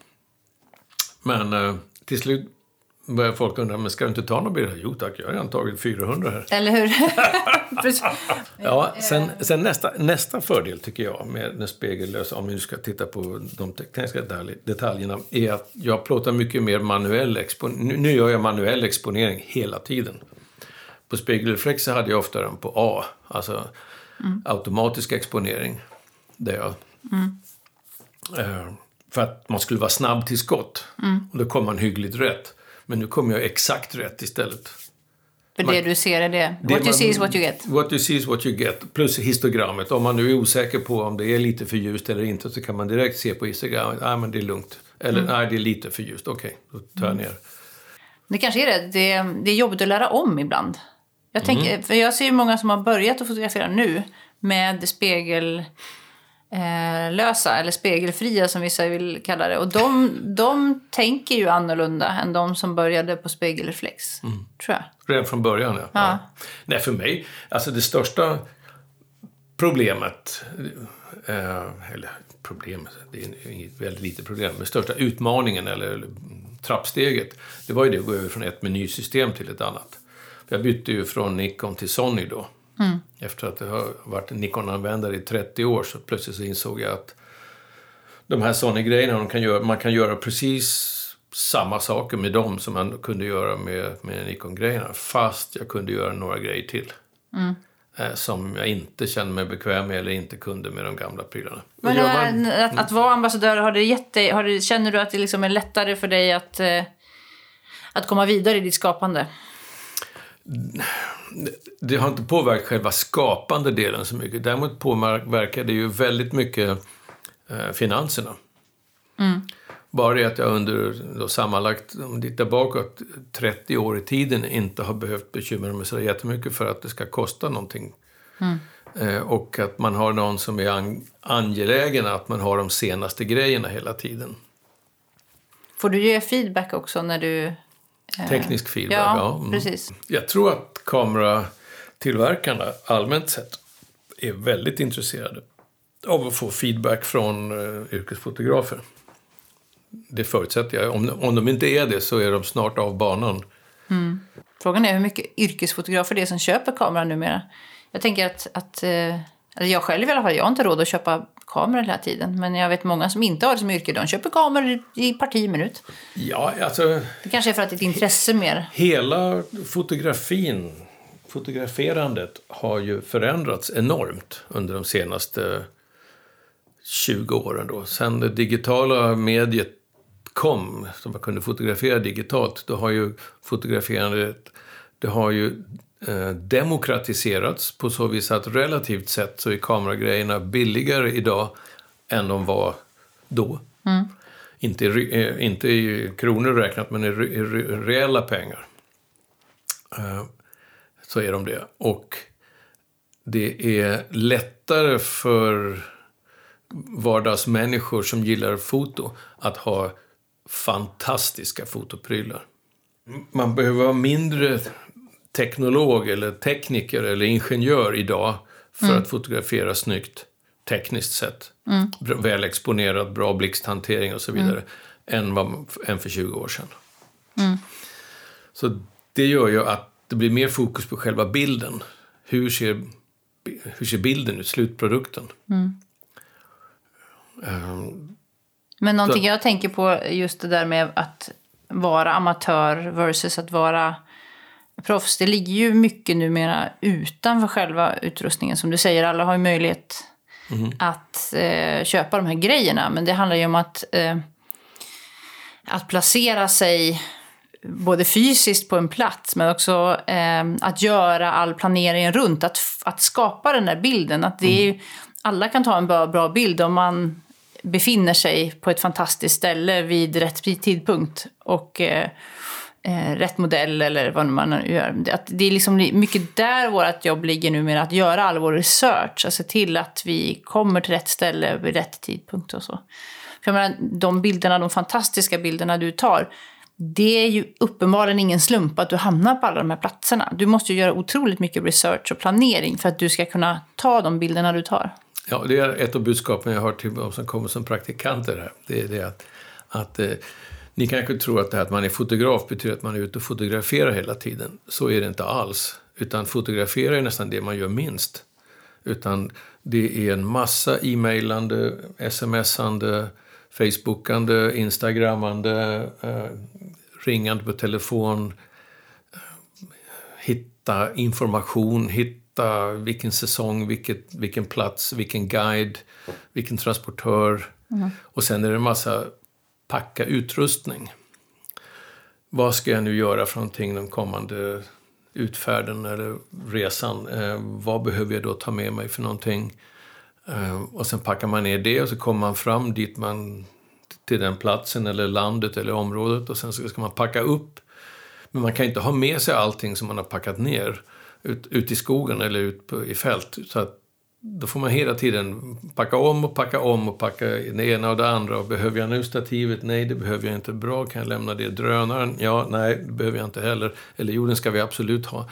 Men uh, till slut börjar folk undra, men ska du inte ta några bilder? Jo tack, jag har redan tagit 400 här. Eller hur? ja, sen, sen nästa, nästa fördel tycker jag med den spegellösa, om vi nu ska titta på de tekniska detaljerna, är att jag plåtar mycket mer manuell exponering. Nu gör jag manuell exponering hela tiden. På spegelreflexer hade jag ofta den på A, alltså mm. automatisk exponering. Där jag mm. Eh, för att man skulle vara snabb till skott. Och då kom man hyggligt rätt. Men nu kom jag exakt rätt istället. För Man- det du ser är det. Det What you man- see is what you get. What you see is what you get. Plus histogrammet. Om man nu är osäker på om det är lite för ljust eller inte så kan man direkt se på histogrammet. Nej, men det är lugnt. Eller nej, det är lite för ljust. Okej, då tar jag ner. Det kanske är det. det. Det är jobbigt att lära om ibland. Jag, tänker, Mm. för jag ser ju många som har börjat att fotografera nu med spegel eh, lösa eller spegelfria som vissa vill kalla det. Och de, de tänker ju annorlunda än de som började på spegelreflex. Mm. Tror jag. Redan från början, ja. Ja. Nej, för mig, alltså det största problemet, eh, eller problemet, det är inget väldigt litet problem, men största utmaningen eller trappsteget, det var ju det att gå över från ett menysystem till ett annat. Jag bytte ju från Nikon till Sony då. Efter att jag har varit Nikon-användare i 30 år så plötsligt så insåg jag att de här Sony-grejerna, de kan göra, man kan göra precis samma saker med dem som man kunde göra med, med Nikon-grejerna. Fast jag kunde göra några grejer till. Eh, som jag inte kände mig bekväm med eller inte kunde med de gamla prylarna. Men man- eh, att, att vara ambassadör, har det gett dig, har det, känner du att det liksom är lättare för dig att, eh, att komma vidare i ditt skapande? Det har inte påverkat själva skapande delen så mycket. Däremot påverkar det ju väldigt mycket eh, finanserna. Bara det att jag under då, sammanlagt, om vi tittar bakåt, 30 år i tiden inte har behövt bekymra mig så jättemycket för att det ska kosta någonting. Eh, och att man har någon som är an- angelägen att man har de senaste grejerna hela tiden. Får du ge feedback också när du... Teknisk feedback, Ja, ja. mm. precis. Jag tror att kameratillverkarna allmänt sett är väldigt intresserade av att få feedback från uh, yrkesfotografer. Det förutsätter jag. Om, om de inte är det så är de snart av banan. Frågan är hur mycket yrkesfotografer det är som köper kameran numera. Jag tänker att, att eh, jag själv i alla fall, jag har inte råd att köpa kameror hela tiden. Men jag vet många som inte har det som yrke, de köper kameror i parti minut. Ja, alltså Det kanske är för att det är ett intresse mer. hela fotografin, fotograferandet har ju förändrats enormt under de senaste 20 åren. Då. Sen det digitala mediet kom, som man kunde fotografera digitalt, då har ju fotograferandet det har ju demokratiserats på så vis att relativt sett så är kameragrejerna billigare idag än de var då. Inte, i, eh, inte i kronor räknat, men i, i re- reella pengar. Eh, så är de det. Och det är lättare för vardagsmänniskor som gillar foto att ha fantastiska fotoprylar. Man behöver vara mindre teknolog eller tekniker eller ingenjör idag för att fotografera snyggt tekniskt sett. Bra- Väl exponerat, bra blixthantering och så vidare. Än, vad, än för 20 år sedan. Så det gör ju att det blir mer fokus på själva bilden. Hur ser, hur ser bilden ut, slutprodukten? Ehm, Men någonting jag tänker på just det där med att vara amatör versus att vara proffs. Det ligger ju mycket numera utanför själva utrustningen. Som du säger, alla har ju möjlighet att eh, köpa de här grejerna. Men det handlar ju om att, eh, att placera sig både fysiskt på en plats men också eh, att göra all planering runt. Att, att skapa den där bilden. Att det är ju, alla kan ta en bra, bra bild om man befinner sig på ett fantastiskt ställe vid rätt tidpunkt och eh, rätt modell eller vad man nu gör. Det- Att det är liksom mycket där vårt jobb ligger numera, att göra all vår research, att se till att vi kommer till rätt ställe vid rätt tidpunkt och så. För jag menar, de bilderna, de fantastiska bilderna du tar, det är ju uppenbarligen ingen slump att du hamnar på alla de här platserna. Du måste ju göra otroligt mycket research och planering för att du ska kunna ta de bilderna du tar. Ja, det är ett av budskapen jag har till de som kommer som praktikanter här. Det är det att, att eh, ni kanske tror att det här att man är fotograf betyder att man är ute och fotograferar hela tiden. Så är det inte alls. Utan fotografera är nästan det man gör minst. Utan det är en massa e-mailande, smsande, facebookande, instagrammande, eh, ringande på telefon, hitta information, hitta vilken säsong, vilket, vilken plats, vilken guide, vilken transportör. Och sen är det en massa packa utrustning. Vad ska jag nu göra för någonting den kommande utfärden eller resan? Eh, vad behöver jag då ta med mig för någonting? Eh, och sen packar man ner det och så kommer man fram dit man till den platsen eller landet eller området och sen ska man packa upp. Men man kan inte ha med sig allting som man har packat ner ut, ut i skogen eller ut på, i fält. Så att då får man hela tiden packa om och packa om och packa det ena och det andra. Och behöver jag nu stativet? Nej, det behöver jag inte. Bra, kan jag lämna det? Drönaren? Ja, nej, det behöver jag inte heller. Eller jorden ska vi absolut ha.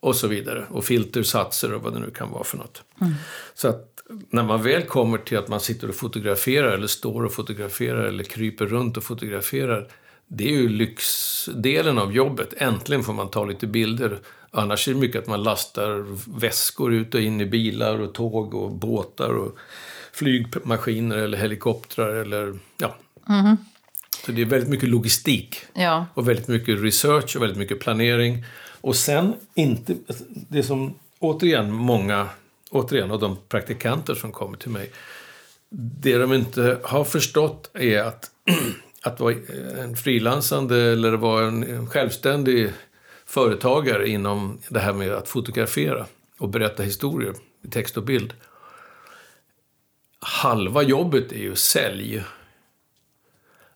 Och så vidare. Och filtersatser och vad det nu kan vara för något. Mm. Så att när man väl kommer till att man sitter och fotograferar eller står och fotograferar eller kryper runt och fotograferar. Det är ju lyxdelen av jobbet. Äntligen får man ta lite bilder. Annars är det mycket att man lastar väskor ut och in i bilar och tåg och båtar och flygmaskiner eller helikoptrar eller ja. Mm. Så det är väldigt mycket logistik. Ja. Och väldigt mycket research och väldigt mycket planering. Och sen inte, det som återigen många återigen, av de praktikanter som kommer till mig. Det de inte har förstått är att, att vara en frilansande eller vara en självständig företagare inom det här med att fotografera och berätta historier i text och bild. Halva jobbet är ju sälj.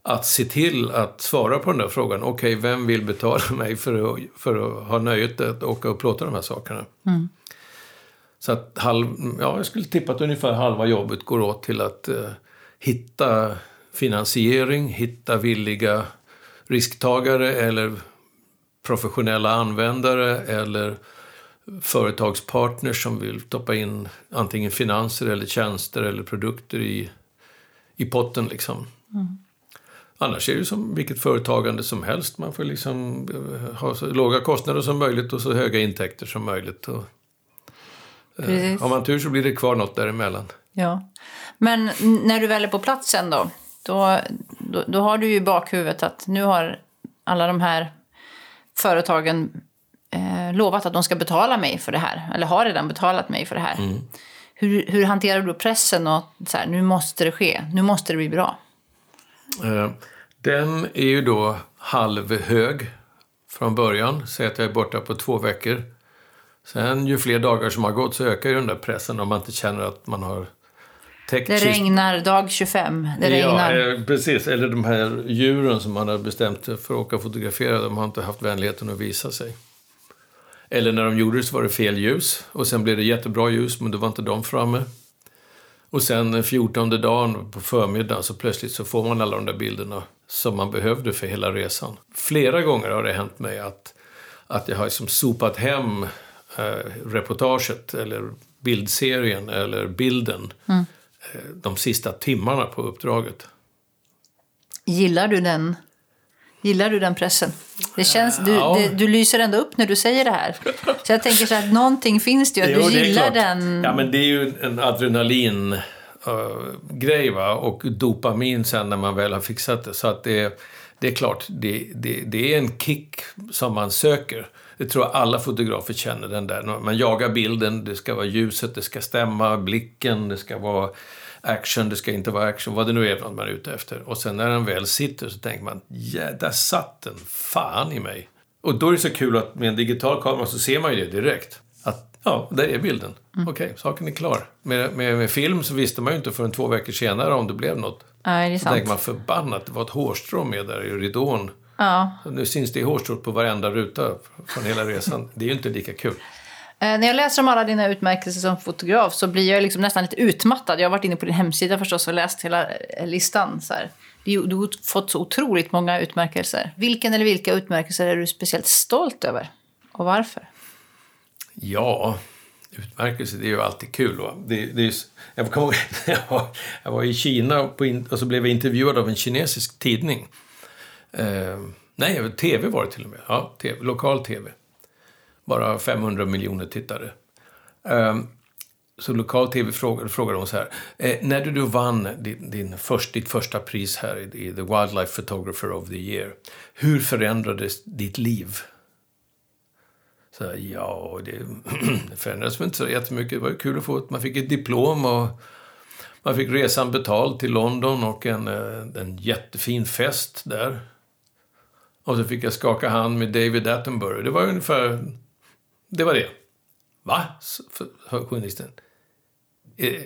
Att se till att svara på den där frågan. Okej, okay, vem vill betala mig för att, för att ha nöjet att åka och plåta de här sakerna? Mm. Så att halv, ja, jag skulle tippa att ungefär halva jobbet går åt till att eh, hitta finansiering, hitta villiga risktagare eller professionella användare eller företagspartners som vill stoppa in antingen finanser eller tjänster eller produkter i, i potten. Liksom. Mm. Annars är det som vilket företagande som helst. Man får liksom eh, ha så låga kostnader som möjligt och så höga intäkter som möjligt. Och Eh. Har man tur så blir det kvar något däremellan. Ja. Men när du väl är på platsen då, då, då, då har du ju i bakhuvudet att nu har alla de här företagen eh, lovat att de ska betala mig för det här. Eller har redan betalat mig för det här. Mm. Hur, hur hanterar du pressen och så här, nu måste det ske, nu måste det bli bra? Eh, den är ju då halvhög från början. Säg att jag är borta på två veckor. Sen ju fler dagar som har gått så ökar ju den där pressen om man inte känner att man har täckt Det regnar dag 25. Det regnar. Ja, eh, precis. Eller de här djuren som man har bestämt för att åka och fotografera, de har inte haft vänligheten att visa sig. Eller när de gjorde det så var det fel ljus och sen blev det jättebra ljus men då var inte de framme. Och sen den 14 dagen på förmiddagen så plötsligt så får man alla de där bilderna som man behövde för hela resan. Flera gånger har det hänt mig att, att jag har liksom sopat hem eh, reportaget eller bildserien eller bilden mm. Eh, de sista timmarna på uppdraget. Gillar du den? Gillar du den pressen? Det känns, du, ja. det, du lyser ändå upp när du säger det här. Så jag tänker så att någonting finns det ju, att du gillar den. Ja, men det är ju en adrenalin uh, grej va? och dopamin sen när man väl har fixat det. Så att det, det är klart, det, det, det är en kick som man söker. Det tror jag alla fotografer känner den där. Man jagar bilden, det ska vara ljuset, det ska stämma, blicken, det ska vara action, det ska inte vara action, vad det nu är man är ute efter. Och sen när den väl sitter så tänker man, ja, där satt den, fan i mig. Och då är det så kul att med en digital kamera så ser man ju det direkt. Att, ja, där är bilden. Mm. Okej, okay, saken är klar. Med, med, med, film så visste man ju inte förrän två veckor senare om det blev något. Nej, det är sant. Så tänker man, förbannat, det var ett hårstrå med där i ridån. Ja. Nu syns det hårstrået på varenda ruta från hela resan. Det är ju inte lika kul. Eh, när jag läser om alla dina utmärkelser som fotograf så blir jag liksom nästan lite utmattad. Jag har varit inne på din hemsida förstås och läst hela eh, listan. Så här. Du har fått så otroligt många utmärkelser. Vilken eller vilka utmärkelser är du speciellt stolt över? Och varför? Ja, utmärkelser det är ju alltid kul. Va? Det, det är, jag, ihåg, jag, var, jag var i Kina och så blev jag intervjuad av en kinesisk tidning. Eh, nej, tv var det till och med. Ja, TV, lokal tv. Bara 500 miljoner tittare. Eh, så lokal tv frågade, frågade hon så här. Eh, när du då vann din, din först, ditt första pris här i, i The Wildlife Photographer of the Year. Hur förändrades ditt liv? Så här, ja, det, det förändrades väl inte så jättemycket. Det var ju kul att få, man fick ett diplom och man fick resan betald till London och en, eh, en jättefin fest där. Och så fick jag skaka hand med David Attenborough. Det var ungefär... Det var det. Va? sa journalisten. Eh,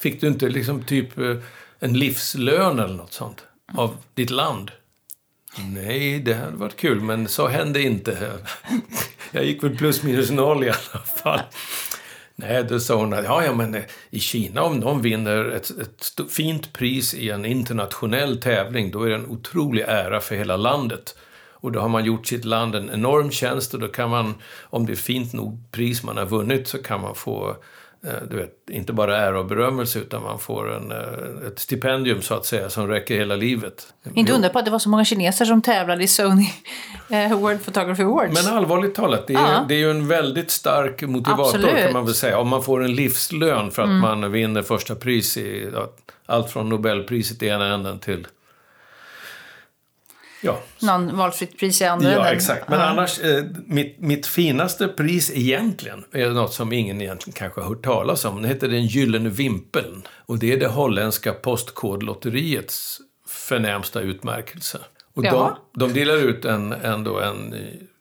fick du inte liksom typ eh, en livslön eller något sånt av ditt land? Nej, det hade varit kul, men så hände inte. Jag gick väl plus minus noll i alla fall. Nej, då sa hon att ja, ja, men eh, i Kina om någon vinner ett, ett fint pris i en internationell tävling, då är det en otrolig ära för hela landet. Och då har man gjort sitt land en enorm tjänst och då kan man, om det är fint nog pris man har vunnit, så kan man få du vet, inte bara ära och berömmelse utan man får en, eh, ett stipendium så att säga som räcker hela livet. Inte undra på att det var så många kineser som tävlade i Sony eh, World Photography Awards. Men allvarligt talat, det är, ja. det är ju en väldigt stark motivator Absolut. kan man väl säga. Om man får en livslön för att mm. man vinner första pris i allt från Nobelpriset i ena änden till Ja. Någon valfritt pris i andra Ja, exakt. Men ja. annars, eh, mitt, mitt finaste pris egentligen är något som ingen egentligen kanske har hört talas om. Det heter den Gyllene Vimpeln. Och det är det holländska postkodlotteriets förnämsta utmärkelse. Och de, de delar ut en, en, en,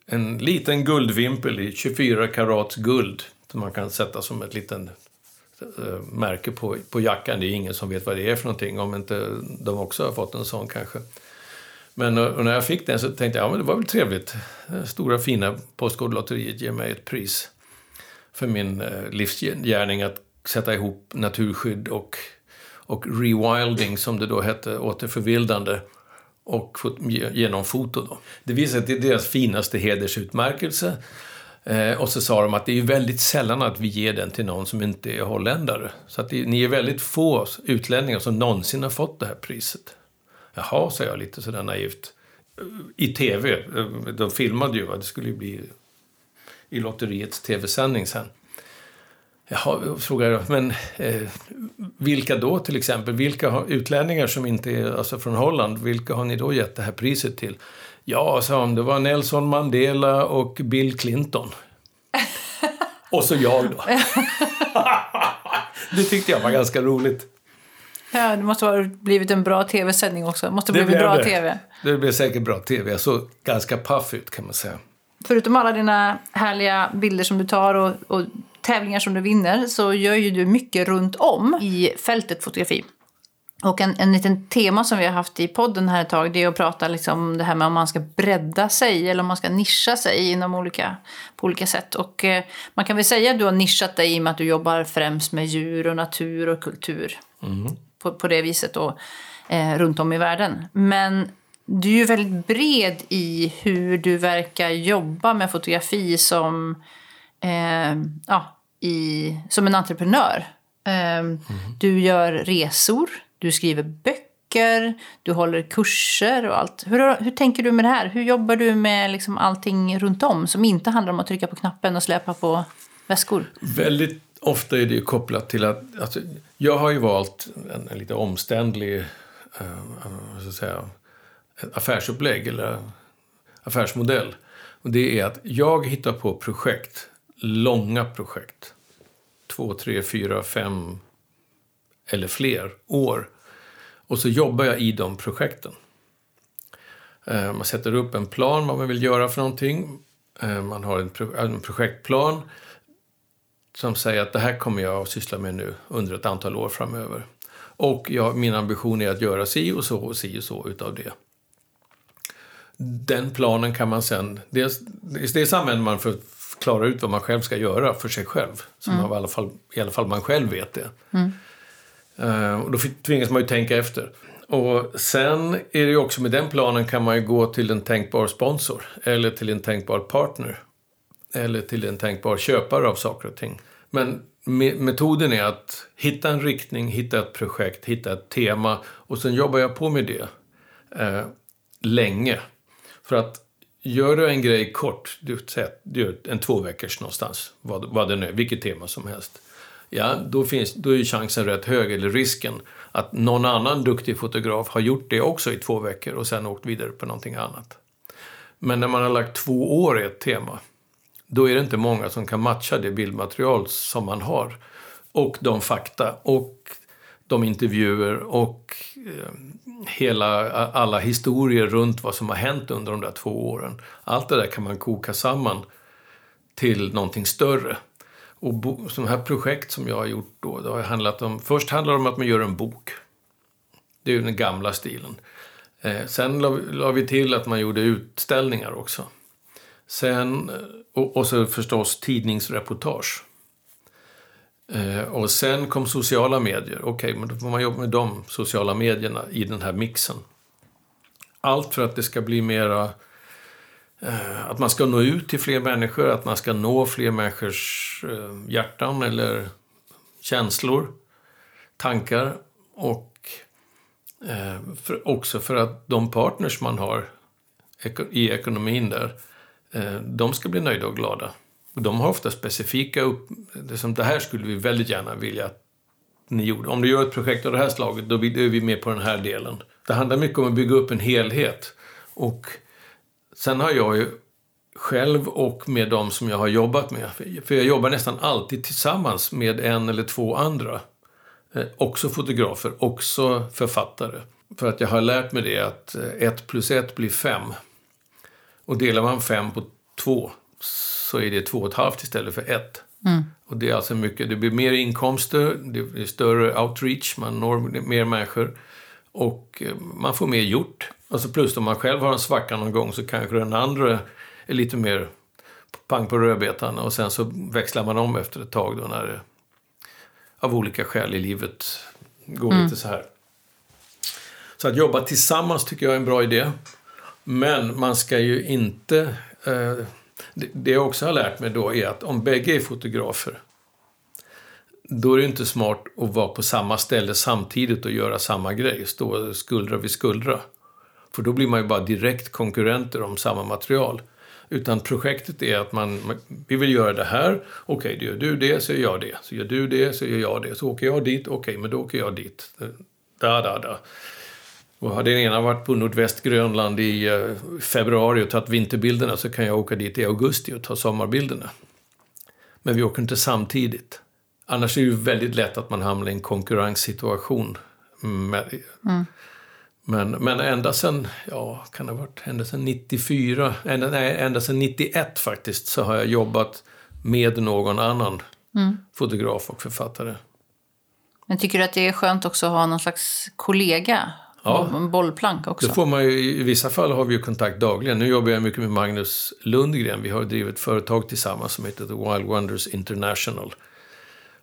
en liten guldvimpel i 24 karats guld. Som man kan sätta som ett liten äh, märke på, på jackan. Det är ingen som vet vad det är för någonting. Om inte de också har fått en sån kanske. Men eh, när jag fick den så tänkte jag, ja men det var väl trevligt. Eh, stora fina Postkodlotteriet ger mig ett pris för min eh, livsgärning att sätta ihop naturskydd och, och rewilding, som det då hette, återförvildande och genom foto. Då. Det visar att det är deras finaste hedersutmärkelse. Eh, och så sa de att det är väldigt sällan att vi ger den till någon som inte är holländare. Så att det, ni är väldigt få utlänningar som någonsin har fått det här priset. Jaha, sa jag lite sådär naivt. I tv. De filmade ju, va? det skulle ju bli i lotteriets tv-sändning sen. Jaha, frågade jag, men eh, vilka då till exempel? Vilka utlänningar som inte är alltså från Holland, vilka har ni då gett det här priset till? Ja, sa han, det var Nelson Mandela och Bill Clinton. och så jag då. det tyckte jag var ganska roligt. Ja, det måste ha blivit en bra tv-sändning också. Det måste ha blivit bra det. tv. Det blev säkert bra tv. Jag såg ganska paff ut kan man säga. Förutom alla dina härliga bilder som du tar och, och tävlingar som du vinner så gör ju du mycket runt om i fältet fotografi. Och en, en liten tema som vi har haft i podden här ett tag det är att prata liksom om det här med om man ska bredda sig eller om man ska nischa sig inom olika, på olika sätt. Och eh, man kan väl säga att du har nischat dig i och med att du jobbar främst med djur och natur och kultur. Mm på, på det viset då, eh, runt om i världen. Men du är ju väldigt bred i hur du verkar jobba med fotografi som, eh, ja, i, som en entreprenör. Eh, mm. Du gör resor, du skriver böcker, du håller kurser och allt. Hur, hur tänker du med det här? Hur jobbar du med liksom allting runt om som inte handlar om att trycka på knappen och släpa på väskor? Väldigt ofta är det kopplat till att alltså, jag har ju valt en, en lite omständlig uh, så att säga, affärsupplägg eller affärsmodell. Och det är att jag hittar på projekt, långa projekt. Två, tre, fyra, fem eller fler år. Och så jobbar jag i de projekten. Eh, man sätter upp en plan vad man vill göra för någonting. Eh, man har en projektplan som säger att det här kommer jag att syssla med nu under ett antal år framöver. Och jag, min ambition är att göra si och så och si och så utav det. Den planen kan man sen... Dels, dels använder man för att klara ut vad man själv ska göra för sig själv. Så mm. man i, alla fall, i alla fall man själv vet det. Mm. Uh, och då tvingas man ju tänka efter. Och sen är det ju också med den planen kan man ju gå till en tänkbar sponsor eller till en tänkbar partner eller till en tänkbar köpare av saker och ting. Men metoden är att hitta en riktning, hitta ett projekt, hitta ett tema och sen jobbar jag på med det eh, länge. För att gör du en grej kort, du du gör en två veckors någonstans, vad, vad det nu är, vilket tema som helst. Ja, då, finns, då är chansen rätt hög, eller risken, att någon annan duktig fotograf har gjort det också i två veckor och sen åkt vidare på någonting annat. Men när man har lagt två år i ett tema, då är det inte många som kan matcha det bildmaterial som man har. Och de fakta och de intervjuer och eh, hela, alla historier runt vad som har hänt under de där två åren. Allt det där kan man koka samman till någonting större. Och bo, sådana här projekt som jag har gjort då, det har handlat om, först handlar det om att man gör en bok. Det är ju den gamla stilen. Eh, sen la, la, vi till att man gjorde utställningar också. Sen, och, och så förstås tidningsreportage. Eh, och sen kom sociala medier. Okej, okay, men då får man jobba med de sociala medierna i den här mixen. Allt för att det ska bli mera... Eh, att man ska nå ut till fler människor, att man ska nå fler människors eh, hjärtan eller känslor, tankar. Och eh, för, också för att de partners man har i ekonomin där, eh, Eh, de ska bli nöjda och glada. De har ofta specifika upp... Det, som, det här skulle vi väldigt gärna vilja att ni gjorde. Om du gör ett projekt av det här slaget, då är vi med på den här delen. Det handlar mycket om att bygga upp en helhet. Och sen har jag ju själv och med de som jag har jobbat med, för jag jobbar nästan alltid tillsammans med en eller två andra. Eh, också fotografer, också författare. För att jag har lärt mig det att eh, ett plus ett blir fem. Och delar man fem på två så är det två och ett halvt istället för ett. Mm. Och det är alltså mycket, det blir mer inkomster, det blir större outreach, man når mer människor och eh, man får mer gjort. Alltså plus om man själv har en svacka någon gång så kanske den andra är lite mer pang på rödbetan och sen så växlar man om efter ett tag då när det av olika skäl i livet går mm. lite så här. Så att jobba tillsammans tycker jag är en bra idé. Men man ska ju inte eh, det jag också har lärt mig då är att om bägge är fotografer då är det inte smart att vara på samma ställe samtidigt och göra samma grej, stå skuldra vid skuldra. För då blir man ju bara direkt konkurrenter om samma material. Utan projektet är att man, vi vill göra det här, okej, okay, gör du det så gör jag det. Så gör du det så gör jag det. Så åker jag dit, okej, okay, men då åker jag dit. Eh, da, da, da. Och har den ena varit på nordväst Grönland i eh, februari och tagit vinterbilderna så kan jag åka dit i augusti och ta sommarbilderna. Men vi åker inte samtidigt. Annars är det ju väldigt lätt att man hamnar i en konkurrenssituation. Med, mm. Men, men ända sen, ja, kan det ha varit ända sen 94, ända, nej, ända sen 91 faktiskt, så har jag jobbat med någon annan mm. fotograf och författare. Men tycker du att det är skönt också att ha någon slags kollega Ja. En bollplank också. Då får man ju, I vissa fall har vi ju kontakt dagligen. Nu jobbar jag mycket med Magnus Lundgren. Vi har drivit ett företag tillsammans som heter The Wild Wonders International.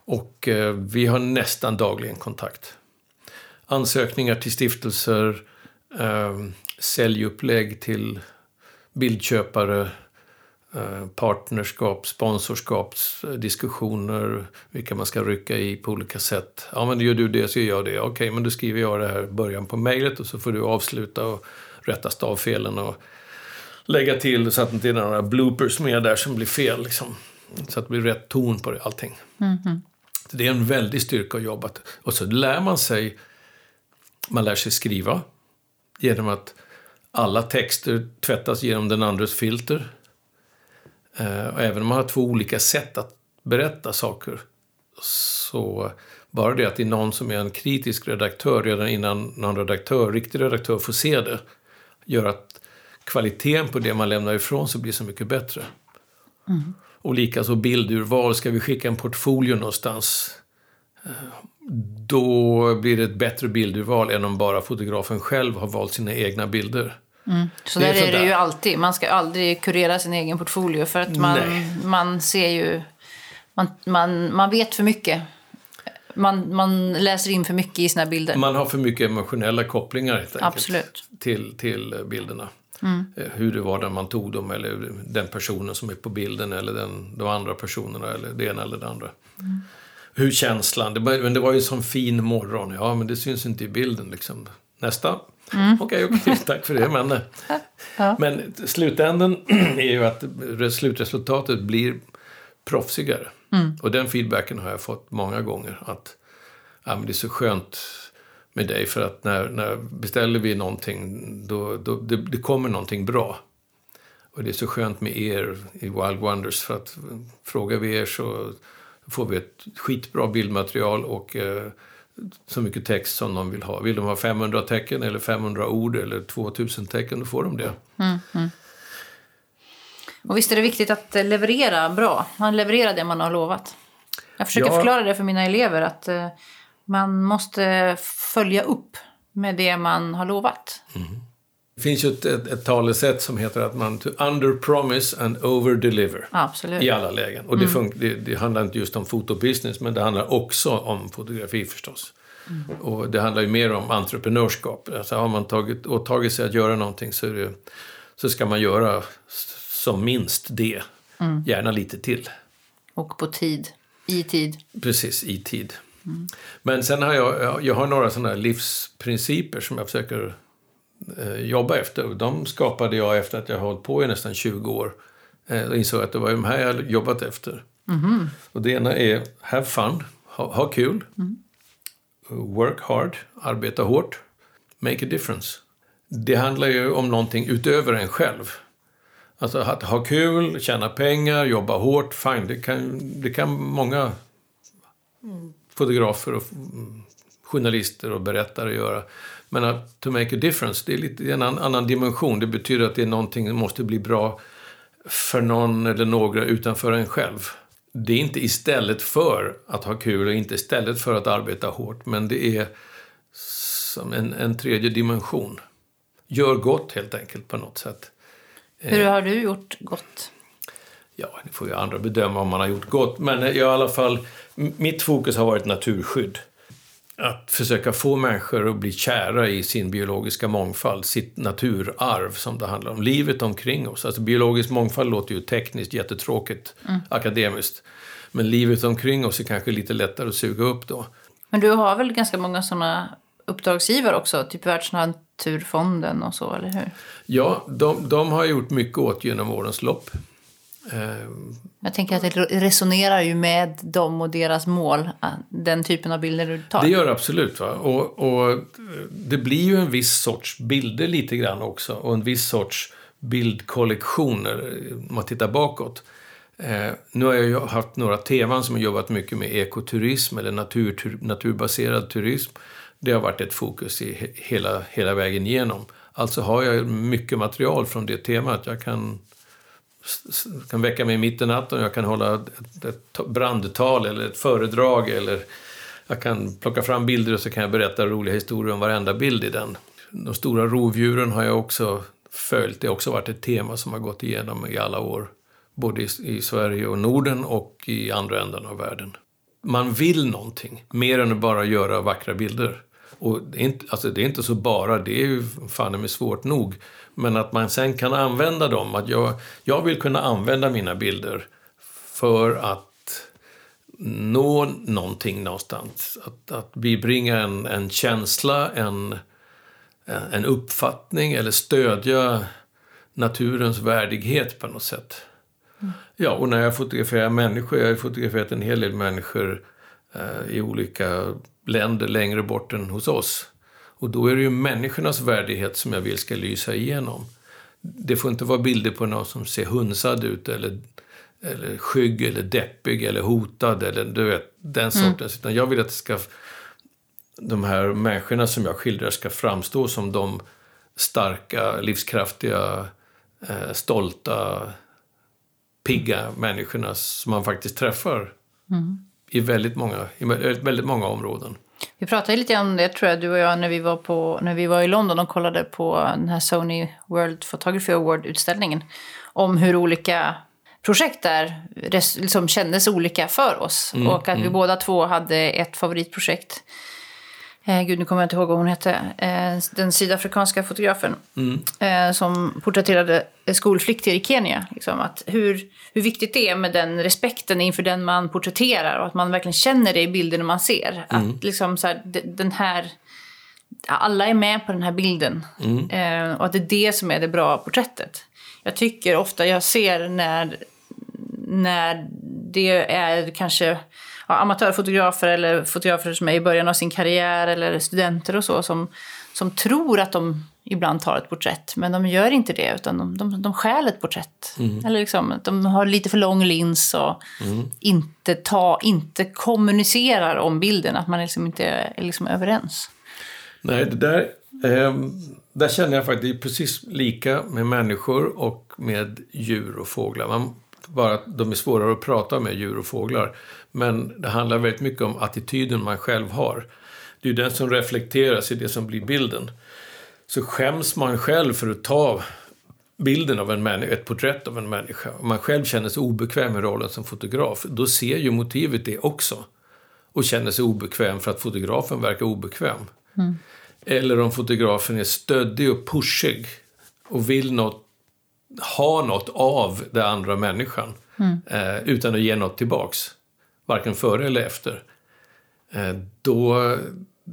Och eh, vi har nästan dagligen kontakt. Ansökningar till stiftelser, eh, säljupplägg till bildköpare, partnerskap, sponsorskapsdiskussioner, vilka man ska rycka i på olika sätt. Ja, men gör du det så gör jag det. Okej, men då skriver jag det här i början på mejlet och så får du avsluta och rätta stavfelen och lägga till så att det inte är några bloopers med där som blir fel. Liksom. Så att det blir rätt ton på det, allting. Mm -hmm. Det är en väldig styrka att jobba. Och så lär man sig, man lär sig skriva genom att alla texter tvättas genom den andres filter. Eh, och även om man har två olika sätt att berätta saker så bara det att det är någon som är en kritisk redaktör redan innan någon redaktör, riktig redaktör får se det gör att kvaliteten på det man lämnar ifrån sig blir så mycket bättre. Mm. Och likaså bildurval. Ska vi skicka en portfolio någonstans eh, då blir det ett bättre bildurval än om bara fotografen själv har valt sina egna bilder. Mm. Så det där är, är det ju alltid. Man ska aldrig kurera sin egen portfolio för att man, man ser ju... Man, man, man vet för mycket. Man, man läser in för mycket i sina bilder. Man har för mycket emotionella kopplingar helt enkelt, Absolut. Till, till bilderna. Mm. Eh, hur det var när man tog dem eller den personen som är på bilden eller den, de andra personerna eller det ena eller det andra. Mm. Hur känslan, det, men det var ju som fin morgon. Ja, men det syns inte i bilden liksom. Nästa. Mm. Okej, okay, okay, tack för det. Men, ja. men slutändan är ju att slutresultatet blir proffsigare. Mm. Och den feedbacken har jag fått många gånger. Att ja, men det är så skönt med dig för att när, när beställer vi någonting då, då det, det kommer någonting bra. Och det är så skönt med er i Wild Wonders för att frågar vi er så får vi ett skitbra bildmaterial och eh, så mycket text som de vill ha. Vill de ha 500 tecken eller 500 ord eller 2000 tecken, då får de det. Mm, mm. Och visst är det viktigt att leverera bra? Man levererar det man har lovat. Jag försöker ja. förklara det för mina elever att eh, man måste följa upp med det man har lovat. Mm. Det finns ju ett, ett, ett talesätt som heter att man to under promise and over deliver. Absolut. I alla lägen. Och det, mm. det, det, handlar inte just om fotobusiness, men det handlar också om fotografi förstås. Mm. Och det handlar ju mer om entreprenörskap. Alltså har man tagit, åtagit sig att göra någonting så, det, så ska man göra som minst det. Mm. Gärna lite till. Och på tid. I tid. Precis, i tid. Mm. Men sen har jag, jag har några sådana livsprinciper som jag försöker jobba efter. De skapade jag efter att jag har hållit på i nästan 20 år. Eh, och insåg att det var de här jag jobbat efter. Mm. Och det ena är have fun, ha, ha kul. Mm. Work hard, arbeta hårt. Make a difference. Det handlar ju om någonting utöver en själv. Alltså att ha kul, tjäna pengar, jobba hårt, fine, det kan, det kan många fotografer och journalister och berättare göra. Men att to make a difference, det är lite en annan dimension. Det betyder att det är någonting som måste bli bra för någon eller några utanför en själv. Det är inte istället för att ha kul och inte istället för att arbeta hårt, men det är som en, en tredje dimension. Gör gott helt enkelt på något sätt. Hur har du gjort gott? Ja, det får ju andra bedöma om man har gjort gott. Men jag i alla fall, mitt fokus har varit naturskydd. Att försöka få människor att bli kära i sin biologiska mångfald, sitt naturarv som det handlar om, livet omkring oss. Alltså biologisk mångfald låter ju tekniskt jättetråkigt, mm. akademiskt. Men livet omkring oss är kanske lite lättare att suga upp då. Men du har väl ganska många sådana uppdragsgivare också, typ Världsnaturfonden och så, eller hur? Ja, de, de har gjort mycket åt genom årens lopp. Jag tänker att det resonerar ju med dem och deras mål, eh, den typen av bilder du tar. Det gör det absolut. Va? Och, och eh, det blir ju en viss sorts bilder lite grann också och en viss sorts bildkollektioner eh, om man tittar bakåt. Eh, nu har jag ju haft några teman som har jobbat mycket med ekoturism eller natur, naturbaserad turism. Det har varit ett fokus i hela, hela vägen igenom. Alltså har jag mycket material från det temat. Jag kan, kan väcka mig mitt i natten och jag kan hålla ett, ett brandtal eller ett föredrag eller jag kan plocka fram bilder och så kan jag berätta roliga historier om varenda bild i den. De stora rovdjuren har jag också följt. Det har också varit ett tema som har gått igenom i alla år. Både i, i Sverige och Norden och i andra änden av världen. Man vill någonting, mer än att bara göra vackra bilder. Och det är, inte, alltså det är inte så bara, det är ju fan är svårt nog. Men att man sen kan använda dem. Att jag, jag vill kunna använda mina bilder för att nå någonting någonstans. Att, att bibringa en, en känsla, en, en uppfattning eller stödja naturens värdighet på något sätt. Mm. Ja, och när jag fotograferar människor, jag har fotograferat en hel del människor eh, i olika länder längre bort än hos oss. Och då är det ju människornas värdighet som jag vill ska lysa igenom. Det får inte vara bilder på någon som ser hunsad ut eller, eller skygg eller deppig eller hotad eller du vet, den mm. sortens. Mm. Utan jag vill att det ska, de här människorna som jag skildrar ska framstå som de starka, livskraftiga, eh, stolta, pigga människorna som man faktiskt träffar. Mm i väldigt många, i väldigt många områden. Vi pratade lite om det, tror jag, du och jag, när vi var, på, när vi var i London och kollade på den här Sony World Photography Award-utställningen. Om hur olika projekt där liksom kändes olika för oss. Mm, och att mm. vi båda två hade ett favoritprojekt eh, gud nu kommer jag inte ihåg vad hon hette, eh, den sydafrikanska fotografen mm. eh, som porträtterade skolflickor i Kenya. Liksom, att hur, hur viktigt det är med den respekten inför den man porträtterar och att man verkligen känner det i bilderna man ser. Mm. Att liksom, så här, den här alla är med på den här bilden. Mm. Eh, och att det är det som är det bra porträttet. Jag tycker ofta jag ser när, när det är kanske ja, amatörfotografer eller fotografer som är i början av sin karriär eller studenter och så som, som tror att de ibland tar ett porträtt. Men de gör inte det, utan de, de, de stjäl ett porträtt. Mm. Eller liksom, de har lite för lång lins och mm. inte, ta, inte kommunicerar om bilden. Att man liksom inte är liksom överens. Nej, det där, eh, där känner jag faktiskt det är precis lika med människor och med djur och fåglar. Man, bara att de är svårare att prata med, djur och fåglar. Men det handlar väldigt mycket om attityden man själv har. Det är den som reflekteras i det som blir bilden så skäms man själv för att ta bilden av en människa, ett porträtt av en människa. Om man själv känner sig obekväm i rollen som fotograf, då ser ju motivet det också. Och känner sig obekväm för att fotografen verkar obekväm. Mm. Eller om fotografen är stöddig och pushig och vill något, ha något av den andra människan. Mm. Eh, utan att ge något tillbaks. Varken före eller efter. Eh, då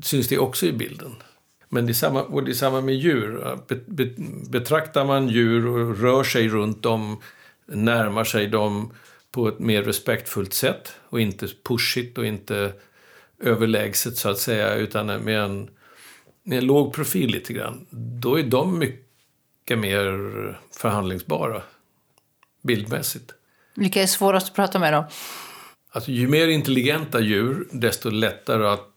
syns det också i bilden. Men det är samma, och det är samma med djur. Betraktar man djur och rör sig runt dem, närmar sig dem på ett mer respektfullt sätt och inte pushigt och inte överlägset så att säga, utan med en, med en låg profil lite grann. Då är de mycket mer förhandlingsbara bildmässigt. Vilka är svårast att prata med då? Alltså, ju mer intelligenta djur, desto lättare att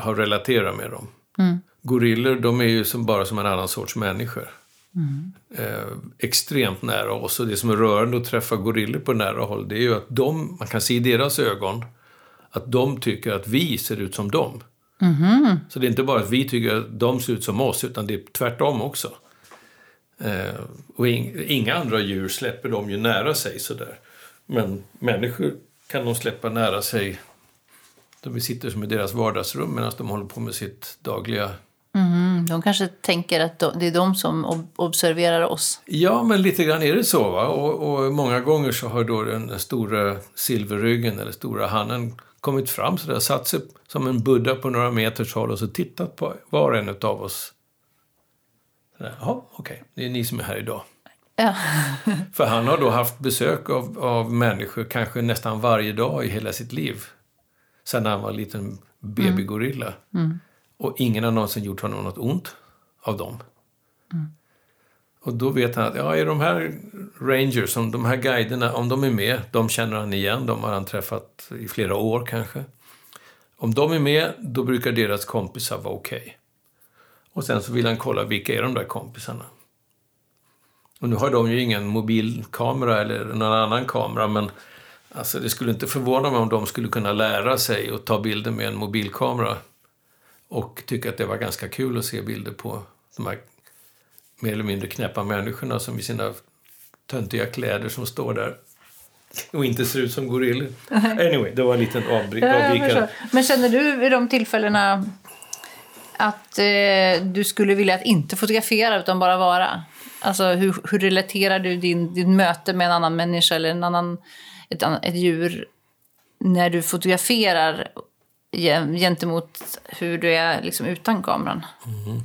ha relatera med dem. Mm. Gorillor, de är ju som, bara som en annan sorts människor. Mm. Eh, extremt nära oss. Och det som är rörande att träffa gorillor på nära håll, det är ju att de, man kan se i deras ögon, att de tycker att vi ser ut som dem. Mm. Så det är inte bara att vi tycker att de ser ut som oss, utan det är tvärtom också. Eh, och in, inga andra djur släpper de ju nära sig sådär. Men människor kan de släppa nära sig vi sitter som i deras vardagsrum medan de håller på med sitt dagliga... Mm, de kanske tänker att det är de som observerar oss. Ja, men lite grann är det så. Va? Och, och många gånger så har då den stora silverryggen eller stora hannen kommit fram så där, satt sig som en buddha på några meters håll och så tittat på var och en av oss. Jaha, okej, okay. det är ni som är här idag. Ja. För han har då haft besök av, av människor kanske nästan varje dag i hela sitt liv sen han var en liten babygorilla. Mm. mm. Och ingen har någonsin gjort honom något ont av dem. Mm. Och då vet han att ja, är de här rangers, som de här guiderna, om de är med, de känner han igen, de har han träffat i flera år kanske. Om de är med, då brukar deras kompisar vara okej. Okay. Och sen så vill han kolla vilka är de där kompisarna. Och nu har de ju ingen mobilkamera eller någon annan kamera, men Alltså det skulle inte förvåna mig om de skulle kunna lära sig att ta bilder med en mobilkamera och tycka att det var ganska kul att se bilder på de här mer eller mindre knäppa människorna som i sina töntiga kläder som står där och inte ser ut som gorillor. Anyway, det var en liten avvikare. Men känner du i de tillfällena att eh, du skulle vilja att inte fotografera utan bara vara? Alltså hur, hur relaterar du din, din möte med en annan människa eller en annan ett, ett djur när du fotograferar gentemot hur du är liksom utan kameran. Mm.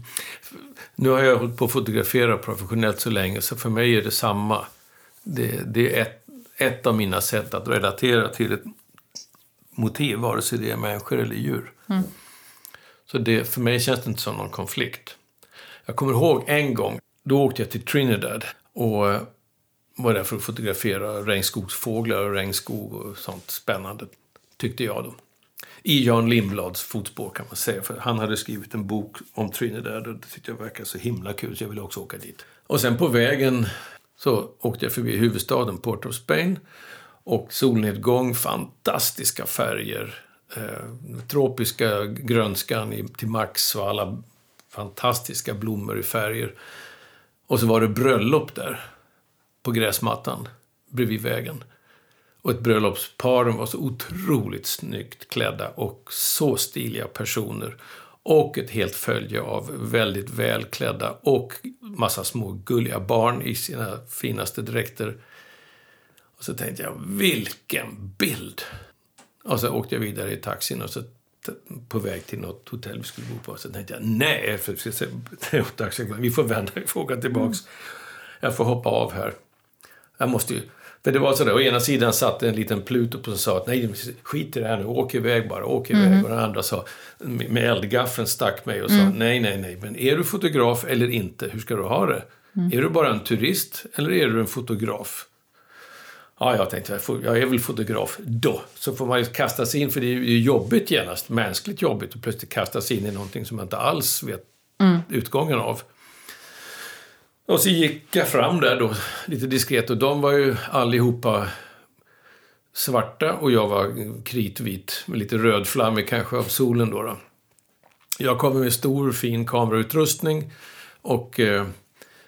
Nu har jag hållit på att fotografera professionellt så länge så för mig är det samma. Det, det är ett, ett av mina sätt att relatera till ett motiv, vare sig det är människor eller djur. Mm. Så det, för mig känns det inte som någon konflikt. Jag kommer ihåg en gång, då åkte jag till Trinidad och eh, var där för att fotografera regnskogsfåglar och regnskog och sånt spännande, tyckte jag då. I Jan Lindblads fotspår kan man säga, för han hade skrivit en bok om Trinidad och det tyckte jag verkade så himla kul så jag ville också åka dit. Och sen på vägen så åkte jag förbi huvudstaden Port of Spain och solnedgång, fantastiska färger, eh, tropiska grönskan i, till max och alla fantastiska blommor i färger. Och så var det bröllop där på gräsmattan bredvid vägen. Och ett bröllopspar, de var så otroligt snyggt klädda och så stiliga personer. Och ett helt följe av väldigt välklädda och massa små gulliga barn i sina finaste dräkter. Och så tänkte jag, vilken bild! Och så åkte jag vidare i taxin och så på väg till något hotell vi skulle bo på. Så tänkte jag, nej, för vi får vända, vi får åka tillbaks. Jag får hoppa av här jag måste ju För det var sådär, å ena sidan satt en liten Pluto som sa att nej, skit i det här nu, åk iväg bara, åk iväg. Mm. Och den andra sa, med eldgaffeln stack mig och sa, mm. nej, nej, nej, men är du fotograf eller inte, hur ska du ha det? Mm. Är du bara en turist eller är du en fotograf? Ja, jag tänkte, jag är väl fotograf då. Så får man ju kasta sig in, för det är ju jobbigt genast, mänskligt jobbigt, att plötsligt kasta sig in i någonting som man inte alls vet mm. utgången av. Och så gick jag fram där då, lite diskret, och de var ju allihopa svarta och jag var kritvit med lite rödflammig kanske av solen då. då. Jag kommer med stor fin kamerautrustning och eh,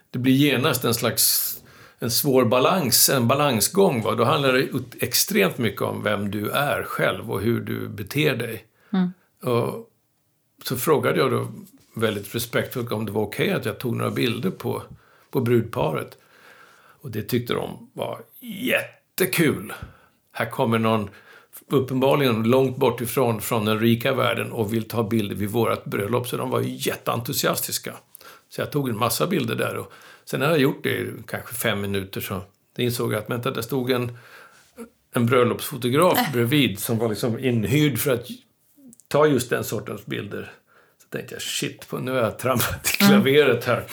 det blir genast en slags en svår balans, en balansgång. Va? Då handlar det extremt mycket om vem du är själv och hur du beter dig. Mm. Och så frågade jag då väldigt respektfullt om det var okej okay att jag tog några bilder på, på brudparet. Och det tyckte de var jättekul. Här kommer någon uppenbarligen långt bort ifrån från den rika världen och vill ta bilder vid vårt bröllop. Så de var jätteentusiastiska. Så jag tog en massa bilder där. Och sen när jag gjort det i kanske fem minuter så insåg jag att vänta, där stod en, en bröllopsfotograf äh. bredvid som var liksom inhyrd för att ta just den sortens bilder. Så tänkte jag, shit, nu har jag trampat i mm. klaveret här.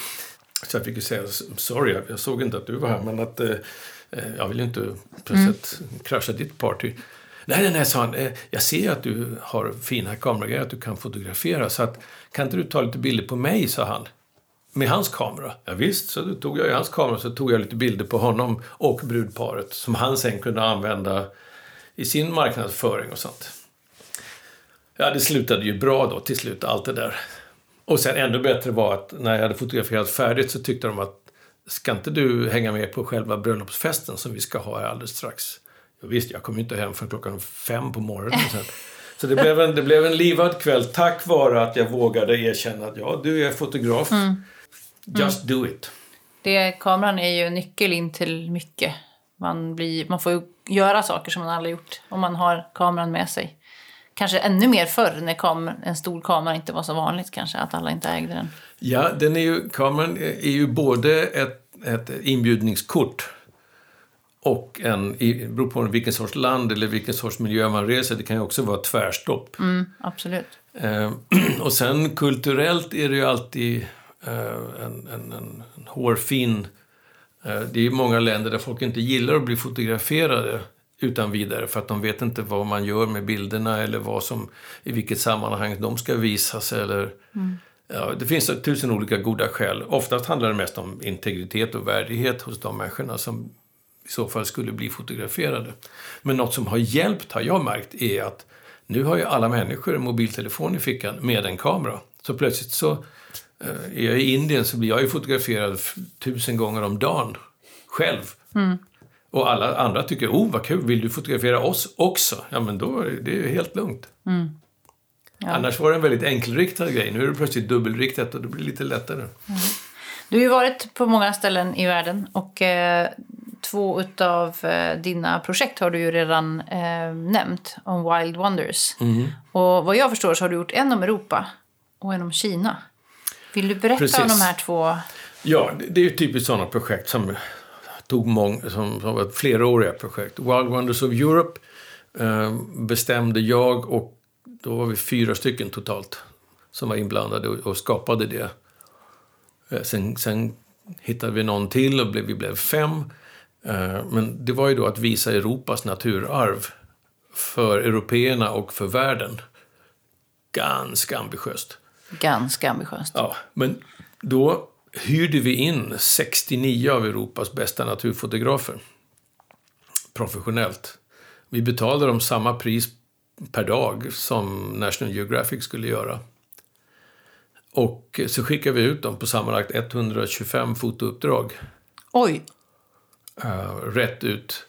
Så jag fick ju säga, sorry, jag såg inte att du var här, men att eh, eh jag vill ju inte plötsligt mm. krascha ditt party. Nej, nej, nej, sa han. Eh, jag ser att du har fina kameragrejer, att du kan fotografera. Så att, kan inte du ta lite bilder på mig, sa han med hans kamera. Ja, visst, så tog jag i hans kamera så tog jag lite bilder på honom och brudparet som han sen kunde använda i sin marknadsföring och sånt. Ja, det slutade ju bra då till slut, allt det där. Och sen ännu bättre var att när jag hade fotograferat färdigt så tyckte de att ska inte du hänga med på själva bröllopsfesten som vi ska ha här alldeles strax? Ja, visst, jag kom inte hem förrän klockan fem på morgonen. Sen. Så det blev, en, det blev en livad kväll tack vare att jag vågade erkänna att ja, du är fotograf. Mm. Just mm. do it. Det, kameran är ju nyckel in till mycket. Man, blir, man får ju göra saker som man aldrig gjort om man har kameran med sig. Kanske ännu mer förr när kamer, en stor kamera inte var så vanligt kanske, att alla inte ägde den. Ja, den är ju, kameran är ju både ett, ett inbjudningskort och en, det beror på vilken sorts land eller vilken sorts miljö man reser. Det kan ju också vara tvärstopp. Mm, absolut. Eh, och sen kulturellt är det ju alltid en, en, en, en hårfin... Eh, det är många länder där folk inte gillar att bli fotograferade utan vidare för att de vet inte vad man gör med bilderna eller vad som, i vilket sammanhang de ska visas. Eller, mm. ja, det finns tusen olika goda skäl. Oftast handlar det mest om integritet och värdighet hos de människorna som i så fall skulle bli fotograferade. Men något som har hjälpt, har jag märkt, är att nu har ju alla människor en mobiltelefon i fickan med en kamera. Så plötsligt så är jag i Indien så blir jag ju fotograferad tusen gånger om dagen. Själv. Mm. Och alla andra tycker, oh vad kul, vill du fotografera oss också? Ja men då är det helt lugnt. Mm. Ja. Annars var det en väldigt enkelriktad grej. Nu är det plötsligt dubbelriktat och det blir lite lättare. Mm. Du har ju varit på många ställen i världen och eh, två av eh, dina projekt har du ju redan eh, nämnt om Wild Wonders. Mm. Och vad jag förstår så har du gjort en om Europa och en om Kina. Vill du berätta Precis. om de här två? Ja, det är ju typiskt sådana projekt som tog mång, som, som var fleråriga projekt. Wild Wonders of Europe eh, bestämde jag och då var vi fyra stycken totalt som var inblandade och, och skapade det. Eh, sen, sen, hittade vi någon till och blev, vi blev fem. Eh, men det var ju då att visa Europas naturarv för européerna och för världen. Ganska ambitiöst. Ganska ambitiöst. Ja, men då hyrde vi in 69 av Europas bästa naturfotografer. Professionellt. Vi betalade dem samma pris per dag som National Geographic skulle göra. Och så skickade vi ut dem på sammanlagt 125 fotouppdrag. Oj! Uh, rätt ut.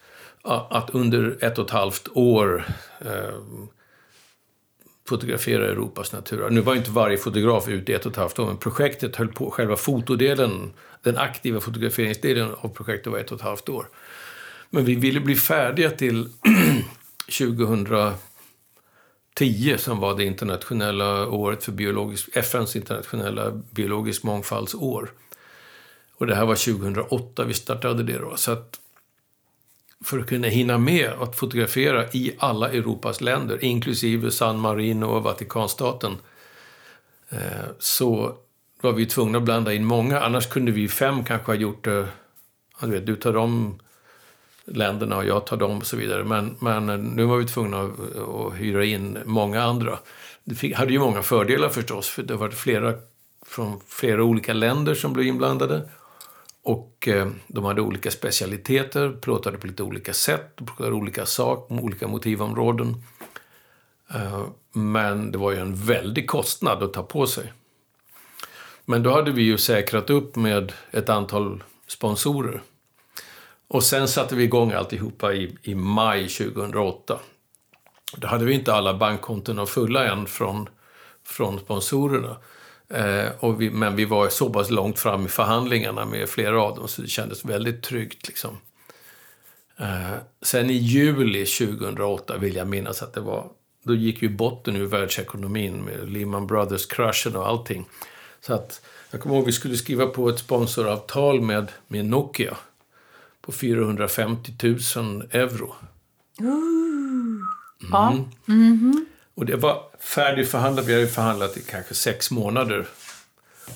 Att under ett och ett halvt år uh, fotografera Europas natur. Nu var inte varje fotograf ute i ett och ett halvt år, men projektet höll på, själva fotodelen, den aktiva fotograferingsdelen av projektet var ett och ett halvt år. Men vi ville bli färdiga till 2010 som var det internationella året för biologisk, FNs internationella biologisk mångfaldsår. Och det här var 2008 vi startade det då. Så att för att kunna hinna med att fotografera i alla Europas länder, inklusive San Marino och Vatikanstaten, eh, så var vi tvungna att blanda in många. Annars kunde vi fem kanske ha gjort eh, det. Du, vet, du tar de länderna och jag tar dem och så vidare. Men, men eh, nu var vi tvungna att, att hyra in många andra. Det fick, hade ju många fördelar förstås, för det var flera från flera olika länder som blev inblandade. Och eh, de hade olika specialiteter, plåtade på lite olika sätt, plåtade olika saker, olika motivområden. Eh, men det var ju en väldig kostnad att ta på sig. Men då hade vi ju säkrat upp med ett antal sponsorer. Och sen satte vi igång alltihopa i, i maj 2008. Då hade vi inte alla bankkonton fulla än från, från sponsorerna. Eh, och vi, men vi var så pass långt fram i förhandlingarna med flera av dem så det kändes väldigt tryggt. Liksom. Eh, sen i juli 2008 vill jag minnas att det var, då gick ju botten ur världsekonomin med Lehman Brothers-kraschen och allting. Så att, jag kommer ihåg att vi skulle skriva på ett sponsoravtal med, med Nokia på 450 000 euro. Mm. Ja. Mm -hmm. Och det var färdigförhandlat. Vi hade förhandlat i kanske sex månader.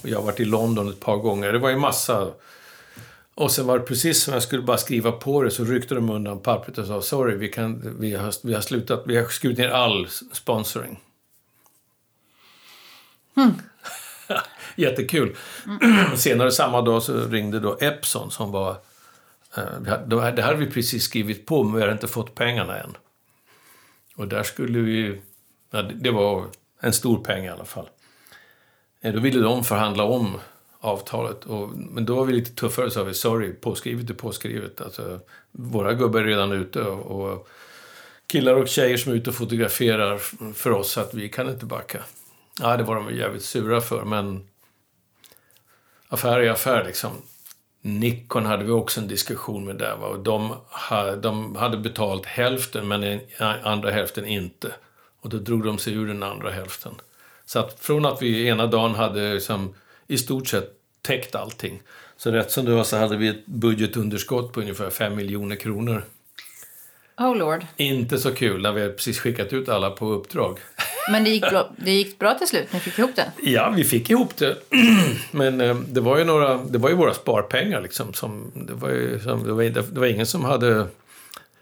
Och jag har varit i London ett par gånger. Det var ju massa... Och sen var det precis som jag skulle bara skriva på det så ryckte de undan pappret och sa sorry, vi, kan, vi, har, vi har slutat, vi har skurit ner all sponsring. Mm. Jättekul. Mm. Senare samma dag så ringde då Epson som var... Eh, det hade vi precis skrivit på, men vi hade inte fått pengarna än. Och där skulle vi Ja, det var en stor peng i alla fall. Eh, då ville de förhandla om avtalet. Och, men då var vi lite tuffare och sa vi sorry, påskrivet är påskrivet. Alltså, våra gubbar är redan ute och, och killar och tjejer som är ute och fotograferar för oss att vi kan inte backa. Ja, det var de jävligt sura för, men affär är affär liksom. Nikon hade vi också en diskussion med där. Va? Och de, de hade betalt hälften, men andra hälften inte. Och då drog de sig ur den andra hälften. Så att från att vi ena dagen hade liksom, i stort sett täckt allting. Så rätt som det var så hade vi ett budgetunderskott på ungefär 5 miljoner kronor. Oh lord. Inte så kul när vi hade precis skickat ut alla på uppdrag. Men det gick bra, det gick bra till slut? Ni fick ihop det? Ja, vi fick ihop det. Men eh, det var ju, några, det var ju våra sparpengar. Liksom, som, det, var ju, som, det, var, det var ingen som hade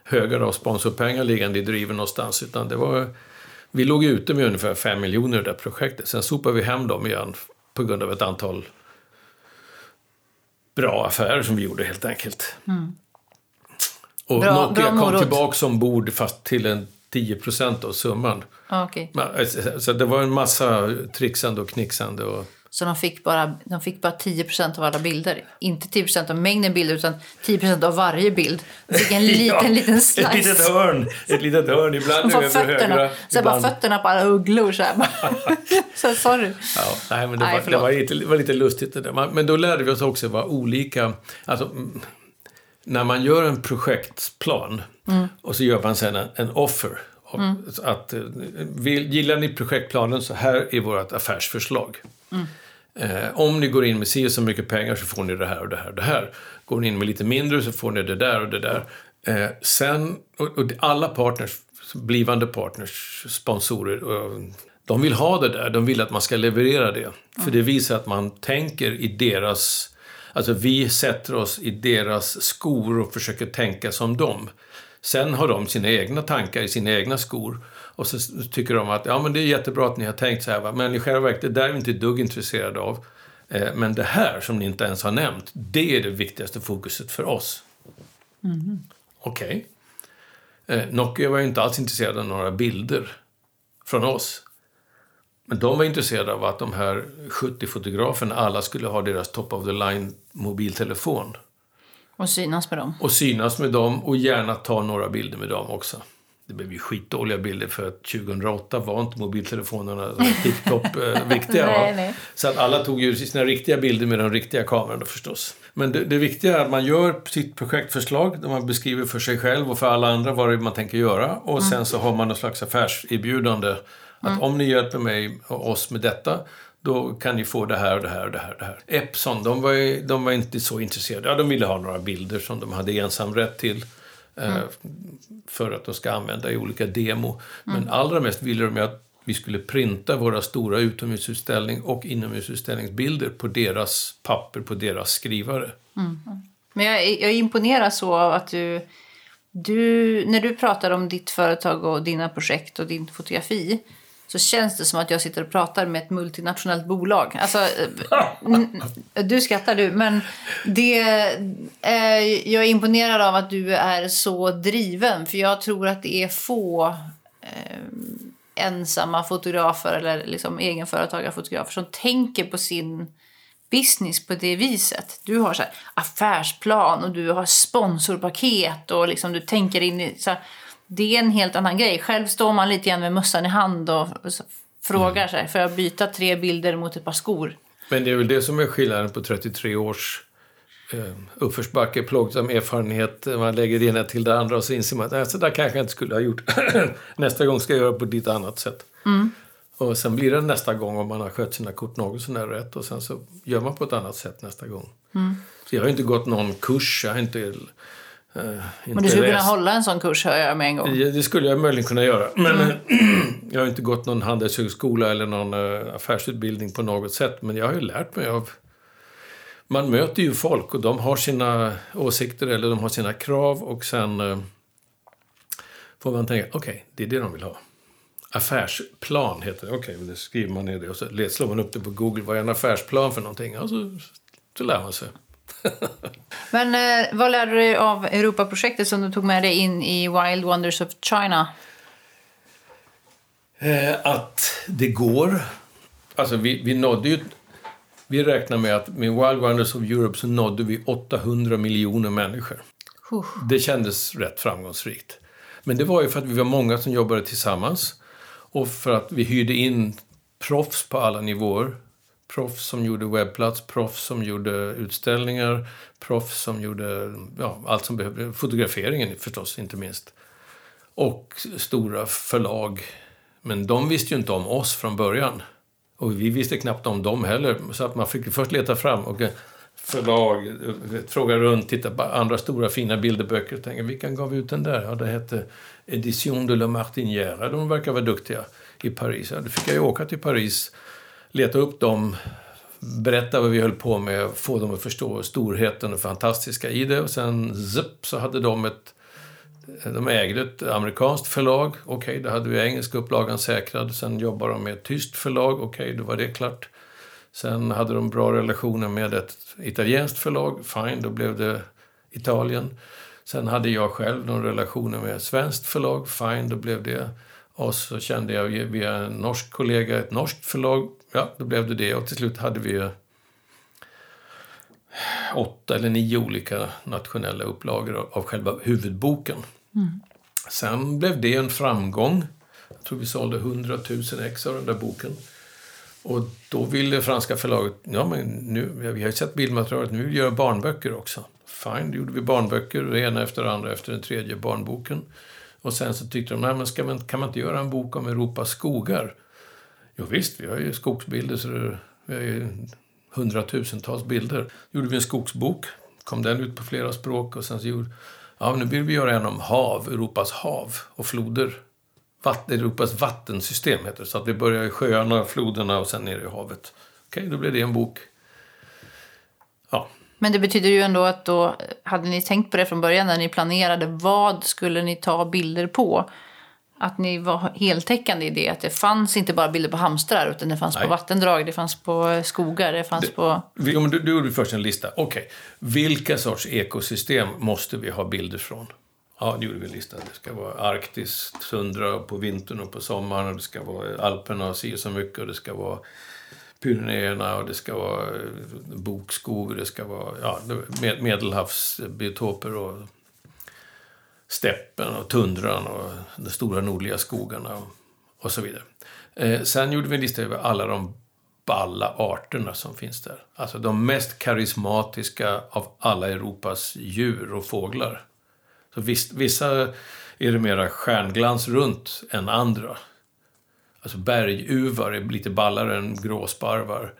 högar av sponsorpengar liggande i driven någonstans. Utan det var vi låg ute med ungefär 5 miljoner i det projektet. Sen sopade vi hem dem igen på grund av ett antal bra affärer som vi gjorde helt enkelt. Mm. Och bra, Nokia bra kom tillbaka ombord fast till en 10 procent av summan. Ah, okay. Eh, så det var en massa trixande och knixande. Och så de fick bara, de fick bara 10% av alla bilder. Inte 10% av mängden bilder, utan 10% av varje bild. De fick en liten, ja, liten slice. Ett litet hörn. Ett litet hörn. Ibland över fötterna, högra. Så ibland... bara fötterna på alla ugglor. Så, här. så sorry. Ja, nej, men det, nej, var, det var, lite, var lite lustigt det där. Men då lärde vi oss också vad olika... Alltså, när man gör en projektplan mm. och så gör man sen en, en offer. Mm. Att, eh, vill, gillar ni projektplanen så här är vårt affärsförslag. Mm. Eh, om ni går in med si så mycket pengar så får ni det här och det här och det här. Går ni in med lite mindre så får ni det där och det där. Eh, sen, och, och, alla partners, blivande partners, sponsorer, och, de vill ha det där. De vill att man ska leverera det. För det visar att man tänker i deras... Alltså vi sätter oss i deras skor och försöker tänka som dem. Sen har de sina egna tankar i sina egna skor. Och så tycker de att ja, men det är jättebra att ni har tänkt så här, va? men i själva verket, det där är vi inte ett dugg intresserade av. Eh, men det här som ni inte ens har nämnt, det är det viktigaste fokuset för oss. Mm. Okej. Okay. Eh, Nokia var ju inte alls intresserade av några bilder från oss. Men de var intresserade av att de här 70 fotograferna, alla skulle ha deras top of the line mobiltelefon. Och synas med dem. Och synas med dem och gärna ta några bilder med dem också det blev ju skitdåliga bilder för att 2008 var inte mobiltelefonerna tipptopp eh, nej, nej. Så att alla tog ju sina riktiga bilder med de riktiga kamerorna förstås. Men det, det viktiga är att man gör sitt projektförslag där man beskriver för sig själv och för alla andra vad det är man tänker göra. Och mm. sen så har man någon slags affärserbjudande. Att mm. om ni hjälper mig och oss med detta då kan ni få det här och det här och det här. Och det här. Epson, de var, de var inte så intresserade. Ja, de ville ha några bilder som de hade ensamrätt till. Eh, för att de ska använda i olika demo. Men allra mest ville de att vi skulle printa våra stora utomhusutställning och inomhusutställningsbilder på deras papper, på deras skrivare. Men jag, jag imponeras så av att du, du... När du pratar om ditt företag och dina projekt och din fotografi så känns det som att jag sitter och pratar med ett multinationellt bolag. Alltså, eh, du skrattar du, men det, eh, jag är imponerad av att du är så driven. För jag tror att det är få eh, ensamma fotografer eller liksom egenföretagarfotografer som tänker på sin business på det viset. Du har så här affärsplan och du har sponsorpaket och liksom du tänker in i... Så här, det är en helt annan grej. Själv står man lite grann med mössan i hand och frågar sig, får jag byta tre bilder mot ett par skor? Men det är väl det som är skillnaden på 33 års eh, uppförsbacke, plågsam erfarenhet. Man lägger det ena till det andra och så inser man att "Nej, så där kanske jag inte skulle ha gjort. nästa gång ska jag göra på ett lite annat sätt. Och sen blir det nästa gång om man har skött sina kort något sånär rätt och sen så gör man på ett annat sätt nästa gång. Så jag har inte gått någon kurs, jag har inte... Inte Men du skulle kunna hålla en sån kurs, hör jag med en gång. Ja, det skulle jag möjligen kunna göra. Men eh, jag har inte gått någon handelshögskola eller någon eh, affärsutbildning på något sätt. Men jag har ju lärt mig av... Man möter ju folk och de har sina åsikter eller de har sina krav och sen eh, får man tänka, okej, det är det de vill ha. Affärsplan heter det. Okej, det skriver man ner det och så slår man upp det på Google. Vad är en affärsplan för någonting? Och så, så lär man sig. Men eh, vad lärde du dig av Europaprojektet som du tog med dig in i Wild Wonders of China? Eh, att det går. Alltså vi, vi nådde ju... Vi räknar med att med Wild Wonders of Europe så nådde vi 800 miljoner människor. Huh. Det kändes rätt framgångsrikt. Men det var ju för att vi var många som jobbade tillsammans. Och för att vi hyrde in proffs på alla nivåer. Proffs som gjorde webbplats, proffs som gjorde utställningar, proffs som gjorde ja, allt som behövde. Fotograferingen förstås, inte minst. Och stora förlag. Men de visste ju inte om oss från början. Och vi visste knappt om dem heller. Så att man fick först leta fram. Och eh, förlag, eh, fråga runt, titta på andra stora fina bilderböcker. Och tänka, vilken gav ut den där? Ja, det hette Edition de la Martinière. De verkar vara duktiga i Paris. Ja, då fick jag ju åka till Paris, leta upp dem, berätta vad vi höll på med, få dem att förstå storheten och fantastiska i det. Och sen zup, så hade de ett de ägde ett amerikanskt förlag. Okej, då hade vi engelska upplagan säkrad. Sen jobbade de med ett tyskt förlag. Okej, då var det klart. Sen hade de bra relationer med ett italienskt förlag. Fine, då blev det Italien. Sen hade jag själv någon relationer med ett svenskt förlag. Fine, då blev det. Och så kände jag via en norsk kollega ett norskt förlag. Ja, då blev det det. Och till slut hade vi åtta eller nio olika nationella upplagor av, själva huvudboken. Sen blev det en framgång. Jag tror vi sålde 100 000 ex av den där boken. Och då ville franska förlaget, ja men nu, vi har ju sett bildmaterialet, nu vill vi göra barnböcker också. Fine, då gjorde vi barnböcker, det ena efter det andra efter den tredje barnboken. Och sen så tyckte de, nej men ska man, kan man inte göra en bok om Europas skogar? Jo visst, vi har ju skogsbilder så det, vi har ju hundratusentals bilder. gjorde vi en skogsbok, kom den ut på flera språk och sen så gjorde, ja nu vill vi göra en om hav, Europas hav och floder. Vatten, Europas vattensystem heter det, så att vi börjar i sjöarna, floderna och sen ner i havet. Okej, då blev det en bok. Ja, Men det betyder ju ändå att då hade ni tänkt på det från början när ni planerade. Vad skulle ni ta bilder på? Att ni var heltäckande i det. Att det fanns inte bara bilder på hamstrar utan det fanns Nej. på vattendrag, det fanns på skogar, det fanns på... Vi- du, du gjorde först en lista. Okej, vilka sorts ekosystem måste vi ha bilder från? Ja, det gjorde vi en lista. Det ska vara Arktis, tundra på vintern och på sommaren. Och det ska vara Alperna och si så mycket. Och det ska vara Pyrenéerna och det ska vara bokskog. och Det ska vara ja, det- med, medelhavsbiotoper och steppen och tundran och de stora nordliga skogarna och, och så vidare. Eh, sen gjorde vi en lista över alla de balla arterna som finns där. Alltså de mest karismatiska av alla Europas djur och fåglar. Så vis, vissa är det mera stjärnglans runt än andra. Alltså berguvar är lite ballare än gråsparvar.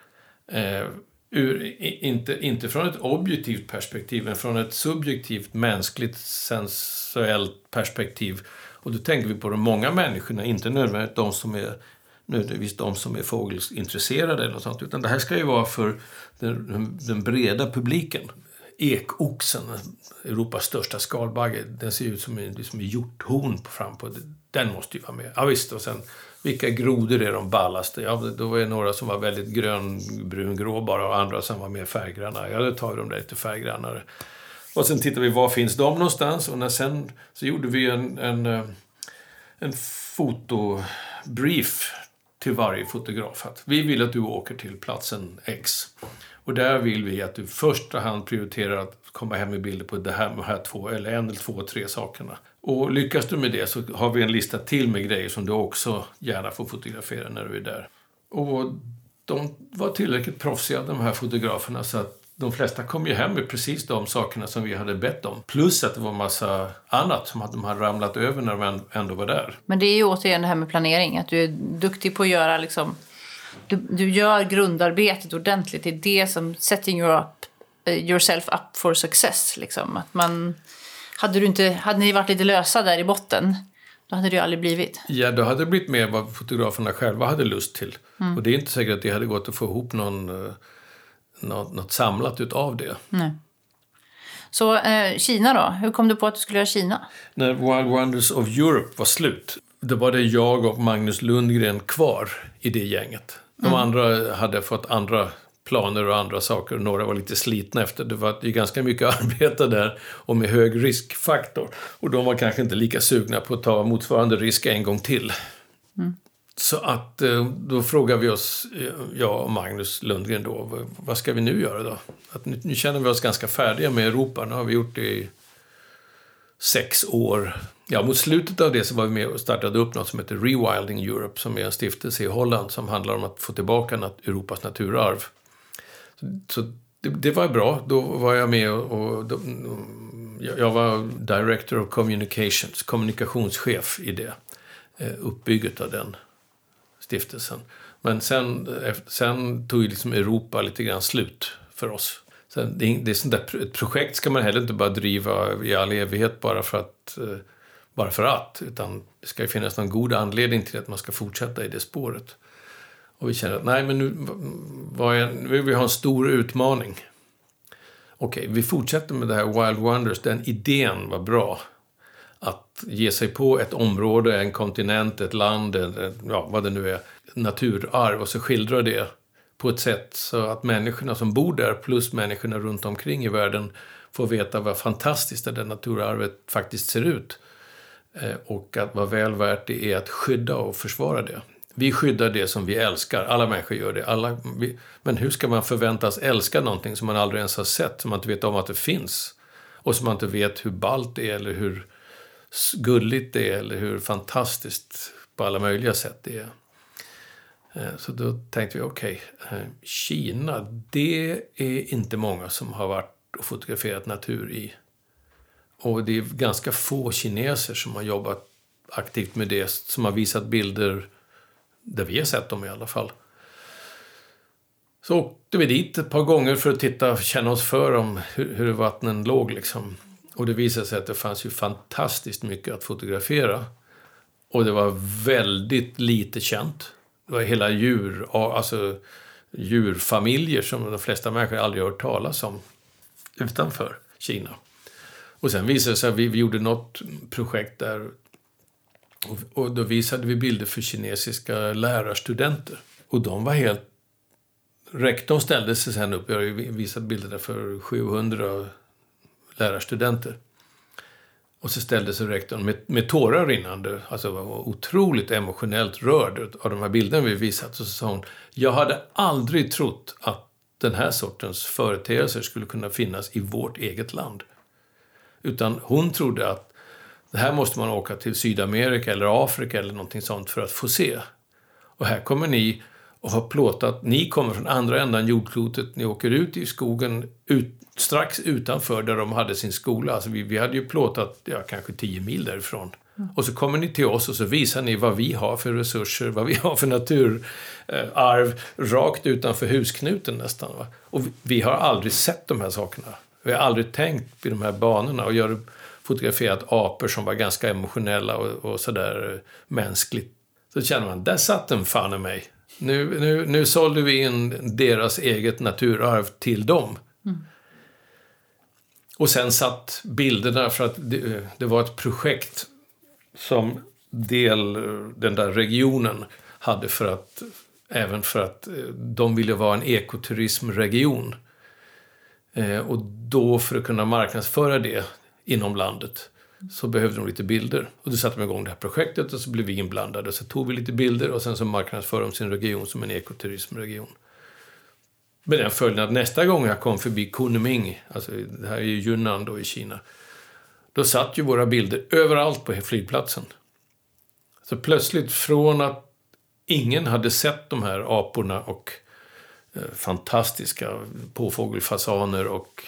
Eh, ur, inte, inte från ett objektivt perspektiv, men från ett subjektivt, mänskligt, sensuellt perspektiv. Och då tänker vi på de många människorna, inte nödvändigtvis de som är nödvändigtvis de som är fågelintresserade eller något sånt. Utan det här ska ju vara för den, den breda publiken. Ekoxen, Europas största skalbagge, den ser ut som en liksom hjorthorn fram på. Den måste ju vara med. Ja, visst, och sen vilka grodor är de ballaste? Ja, då var det några som var väldigt grön, bara och andra som var mer färggranna. Ja, då tar vi de där lite färggrannare. Och sen tittade vi, var finns de någonstans? Och när sen så gjorde vi en, en, eh, en fotobrief till varje fotograf. Att vi vill att du åker till platsen X. Och där vill vi att du i första hand prioriterar att komma hem med bilder på det här, de här två, eller en eller två, tre sakerna. Och lyckas du med det så har vi en lista till med grejer som du också gärna får fotografera när du är där. Och de var tillräckligt proffsiga, de här fotograferna, så att de flesta kom ju hem med precis de sakerna som vi hade bett om. Plus att det var massa annat som de hade ramlat över när de ändå var där. Men det är ju återigen det här med planering, att du är duktig på att göra liksom... Du, du gör grundarbetet ordentligt. Det är det som setting your up, eh, yourself up for success. Liksom. Att man, hade, du inte, hade ni varit lite lösa där i botten, då hade det ju aldrig blivit. Ja, då hade det blivit mer vad fotograferna själva hade lust till. Mm. Och det är inte säkert att det hade gått att få ihop någon eh, något, något samlat utav det. Nej. Så eh, Kina då? Hur kom du på att du skulle göra Kina? När Wild Wonders of Europe var slut, då var det jag och Magnus Lundgren kvar i det gänget. De mm. andra hade fått andra planer och andra saker. Några var lite slitna efter. Det var ju ganska mycket arbete där och med hög riskfaktor. Och de var kanske inte lika sugna på att ta motsvarande risk en gång till. Så att eh, då frågar vi oss, eh, jag och Magnus Lundgren då, vad ska vi nu göra då? Att nu, nu känner vi oss ganska färdiga med Europa. Nu har vi gjort det i sex år. Ja, mot slutet av det så var vi med och startade upp något som heter Rewilding Europe, som är en stiftelse i Holland som handlar om att få tillbaka nat Europas naturarv. Så, så det, det, var bra. Då var jag med och, och då, jag var Director of Communications, kommunikationschef i det, eh, uppbygget av den stiftelsen. Men sen, eh, sen tog ju liksom Europa lite grann slut för oss. Sen, det, det är sånt där, ett projekt ska man heller inte bara driva i all evighet bara för att eh, bara för att, utan det ska ju finnas någon god anledning till att man ska fortsätta i det spåret. Och vi känner att nej, men nu, vad är, nu vill vi ha en stor utmaning. Okej, vi fortsätter med det här Wild Wonders. Den idén var bra att ge sig på ett område, en kontinent, ett land, eller, ja, vad det nu är, naturarv och så skildra det på ett sätt så att människorna som bor där plus människorna runt omkring i världen får veta vad fantastiskt det där naturarvet faktiskt ser ut. Eh, och att vad väl värt det är att skydda och försvara det. Vi skyddar det som vi älskar, alla människor gör det. Alla, vi, men hur ska man förväntas älska någonting som man aldrig ens har sett, som man inte vet om att det finns? Och som man inte vet hur ballt det är eller hur gulligt det är eller hur fantastiskt på alla möjliga sätt det är. Eh, så då tänkte vi, okej, okay, Kina, det är inte många som har varit och fotograferat natur i. Och det är ganska få kineser som har jobbat aktivt med det, som har visat bilder där vi har sett dem i alla fall. Så åkte vi dit ett par gånger för att titta känna oss för om hur, hur vattnen låg liksom. Och det visade sig att det fanns ju fantastiskt mycket att fotografera. Och det var väldigt lite känt. Det var hela djur, alltså djurfamiljer som de flesta människor aldrig hört talas om utanför Kina. Och sen visade det sig att vi, vi gjorde något projekt där och, och då visade vi bilder för kinesiska lärarstudenter. Och de var helt... Rektorn ställde sig sen upp, jag har visat bilder för 700 lärarstudenter. Och så ställde sig rektorn med, med tårar rinnande, alltså var otroligt emotionellt rörd av de här bilderna vi visat. Och så sa hon, jag hade aldrig trott att den här sortens företeelser skulle kunna finnas i vårt eget land. Utan hon trodde att det här måste man åka till Sydamerika eller Afrika eller någonting sånt för att få se. Och här kommer ni och har plåtat, ni kommer från andra ändan jordklotet, ni åker ut i skogen ut, strax utanför där de hade sin skola. Alltså vi, vi hade ju plåtat ja, kanske tio mil därifrån. Och så kommer ni till oss och så visar ni vad vi har för resurser, vad vi har för naturarv, rakt utanför husknuten nästan. Va? Och vi har aldrig sett de här sakerna. Vi har aldrig tänkt i de här banorna och gör fotograferat apor som var ganska emotionella och, och sådär mänskligt. Så känner man, där satt den fan i mig. Nu, nu, nu sålde vi in deras eget naturarv till dem. Och sen satt bilderna för att det, det, var ett projekt som del, den där regionen hade för att även för att eh, de ville vara en ekoturismregion. Eh, och då för att kunna marknadsföra det inom landet så behövde de lite bilder. Och då satte de igång det här projektet och så blev vi inblandade. Så tog vi lite bilder och sen så marknadsförde de sin region som en ekoturismregion. Med den följden att nästa gång jag kom förbi Kunming, alltså det här är ju Yunnan då i Kina, då satt ju våra bilder överallt på flygplatsen. Så plötsligt från att ingen hade sett de här aporna och eh, fantastiska påfågelfasaner och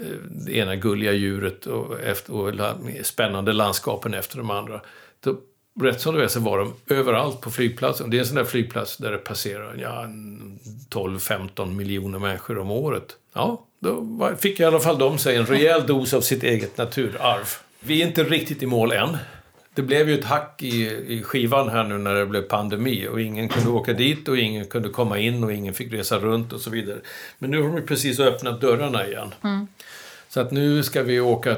eh, det ena gulliga djuret och, efter, och spännande landskapen efter de andra. Då, rätt som det var så var de överallt på flygplatsen. Det är en sån där flygplats där det passerar ja, 12-15 miljoner människor om året. Ja, då fick i alla fall de sig en rejäl dos av sitt eget naturarv. Vi är inte riktigt i mål än. Det blev ju ett hack i, i skivan här nu när det blev pandemi och ingen kunde åka dit och ingen kunde komma in och ingen fick resa runt och så vidare. Men nu har de precis öppnat dörrarna igen. Mm. Så att nu ska vi åka,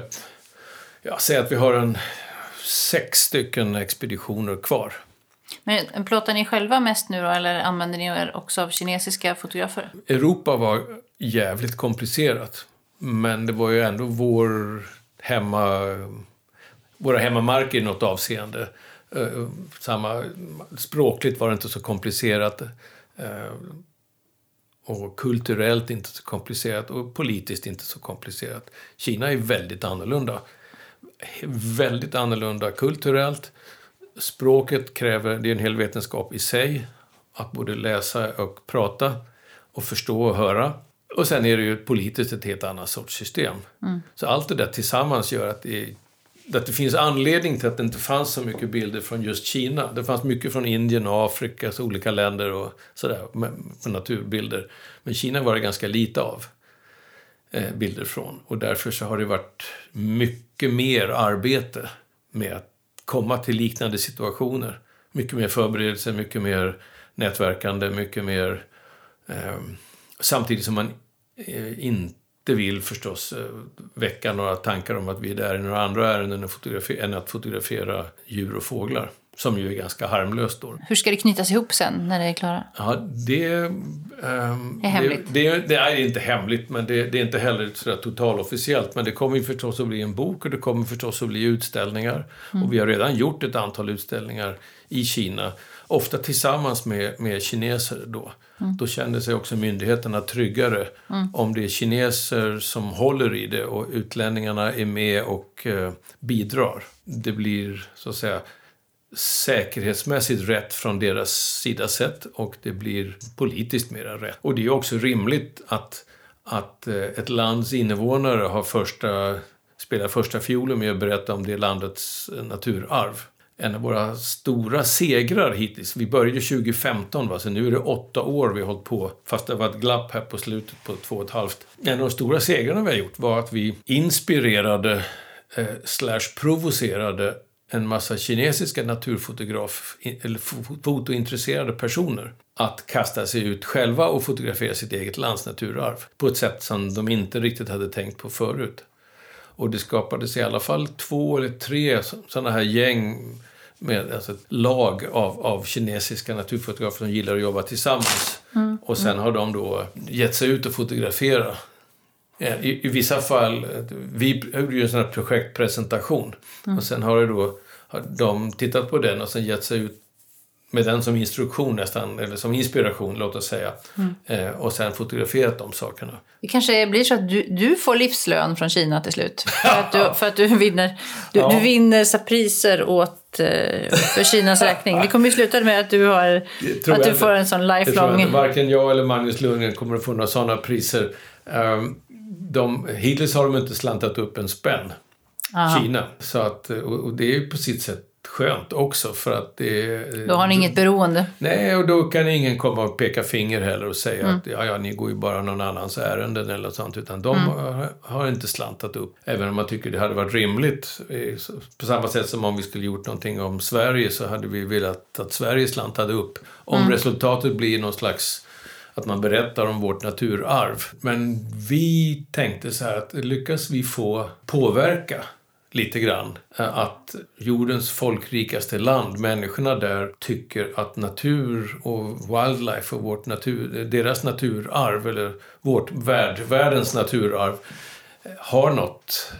ja, säg att vi har en sex stycken expeditioner kvar. Men plåtar ni själva mest nu då, eller använder ni er också av kinesiska fotografer? Europa var jävligt komplicerat. Men det var ju ändå vår hemma, våra hemmamarker i något avseende. Eh, samma, språkligt var det inte så komplicerat. Eh, och kulturellt inte så komplicerat och politiskt inte så komplicerat. Kina är väldigt annorlunda. Väldigt annorlunda kulturellt. Språket kräver, det är en hel vetenskap i sig, att både läsa och prata och förstå och höra. Och sen är det ju politiskt ett helt annat sorts system. Mm. Så allt det där tillsammans gör att det, att det finns anledning till att det inte fanns så mycket bilder från just Kina. Det fanns mycket från Indien och Afrikas olika länder och sådär, för naturbilder. Men Kina var det ganska lite av eh, bilder från. Och därför så har det varit mycket mer arbete med att komma till liknande situationer. Mycket mer förberedelse, mycket mer nätverkande, mycket mer... Eh, samtidigt som man eh, inte vill förstås eh, väcka några tankar om att vi är där i några andra ärenden än att fotografera djur och fåglar. Som ju är ganska harmlöst då. Hur ska det knytas ihop sen när det är klara? Ja, det... Um, är hemligt? Det, det, det, är inte hemligt, men det, det är inte heller sådär totalofficiellt. Men det kommer ju förstås att bli en bok och det kommer förstås att bli utställningar. Mm. Och vi har redan gjort ett antal utställningar i Kina. Ofta tillsammans med, med kineser då. Mm. Då kände sig också myndigheterna tryggare mm. om det är kineser som håller i det och utlänningarna är med och eh, bidrar. Det blir så att säga säkerhetsmässigt rätt från deras sida sett och det blir politiskt mera rätt. Och det är också rimligt att, att eh, ett lands invånare har första, spelar första fiolen med att berätta om det landets naturarv. En av våra stora segrar hittills, vi började 2015 va, så nu är det åtta år vi har hållit på, fast det var ett glapp här på slutet på två och ett halvt. En av de stora segrarna vi har gjort var att vi inspirerade eh, slash provocerade en massa kinesiska naturfotograf eller fotointresserade personer att kasta sig ut själva och fotografera sitt eget lands naturarv på ett sätt som de inte riktigt hade tänkt på förut. Och det skapades i alla fall två eller tre sådana här gäng med alltså ett lag av, av kinesiska naturfotografer som gillar att jobba tillsammans. Mm. Och sen har de då gett sig ut och fotografera i, I, vissa fall, vi gjorde ju en sån här projektpresentation mm. och sen har det då har de tittat på den och sen gett sig ut med den som instruktion nästan, eller som inspiration låt oss säga. Mm. Eh, och sen fotograferat de sakerna. Det kanske blir så att du, du får livslön från Kina till slut. För att du, för att du vinner, du, ja. du vinner så priser åt, eh, för Kinas räkning. Det kommer ju sluta med att du, har, att du får en sån lifelong... Jag varken jag eller Magnus Lundgren kommer att få några sådana priser. Um, de, hittills har de inte slantat upp en spänn. Aha. Kina. Så att, och, det är på sitt sätt skönt också för att det... Då har ni inget beroende. Nej, och då kan ingen komma och peka finger heller och säga att ja, ja, ni går ju bara någon annans ärenden eller något sånt. Utan de har, har inte slantat upp. Även om man tycker det hade varit rimligt. eh, På samma sätt som om vi skulle gjort någonting om Sverige så hade vi velat att Sverige slantade upp. Om resultatet blir någon slags att man berättar om vårt naturarv. Men vi tänkte så här att lyckas vi få påverka lite grann eh, att jordens folkrikaste land, människorna där, tycker att natur och wildlife och vårt natur, deras naturarv, eller vårt värld, världens naturarv, eh, har något,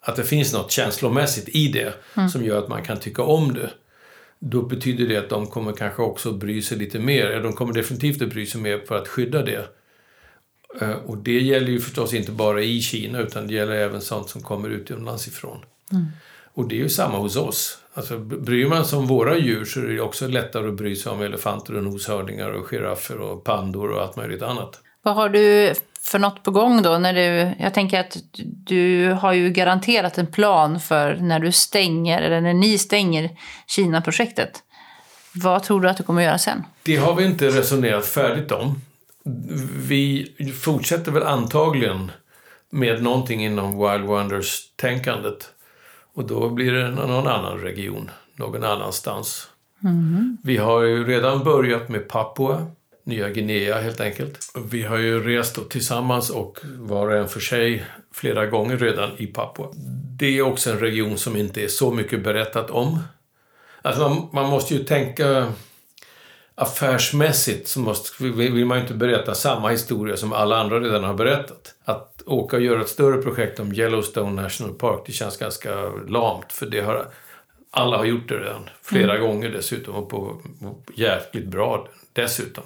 att det finns något känslomässigt i det som gör att man kan tycka om det. Då betyder det att de kommer kanske också bry sig lite mer. De kommer definitivt att bry sig mer för att skydda det. Eh, Och det gäller ju förstås inte bara i Kina utan det gäller även sånt som kommer utomlands ifrån. Och det är ju samma hos oss. Alltså, bryr man sig om våra djur så är det också lättare att bry sig om elefanter och noshörningar och giraffer och pandor och allt möjligt annat. Vad har du för något på gång då? När du, jag tänker att du har ju garanterat en plan för när du stänger, eller när ni stänger Kina-projektet. Vad tror du att du kommer att göra sen? Det har vi inte resonerat färdigt om. Vi fortsätter väl antagligen med någonting inom Wild Wonders-tänkandet. Och då blir det någon annan region, någon annanstans. Vi har ju redan börjat med Papua, Nya Guinea helt enkelt. Vi har ju rest tillsammans och var och en för sig flera gånger redan i Papua. Det är också en region som inte är så mycket berättat om. Alltså man, man måste ju tänka affärsmässigt så måste, vill man ju inte berätta samma historia som alla andra redan har berättat. Att åka och göra ett större projekt om Yellowstone National Park, det känns ganska lamt. För det har, alla har gjort det redan, flera gånger dessutom och på, på jäkligt bra dessutom.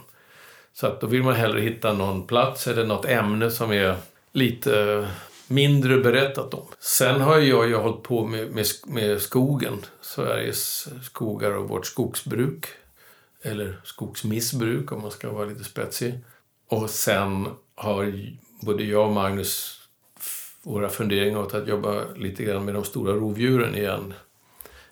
Så att då vill man hellre hitta någon plats eller något ämne som är lite mindre berättat om. Sen har jag ju hållit på med, med, med skogen, Sveriges skogar och vårt skogsbruk. Eller skogsmissbruk om man ska vara lite spetsig. Och sen har både jag och Magnus våra funderingar åt att jobba lite grann med de stora rovdjuren igen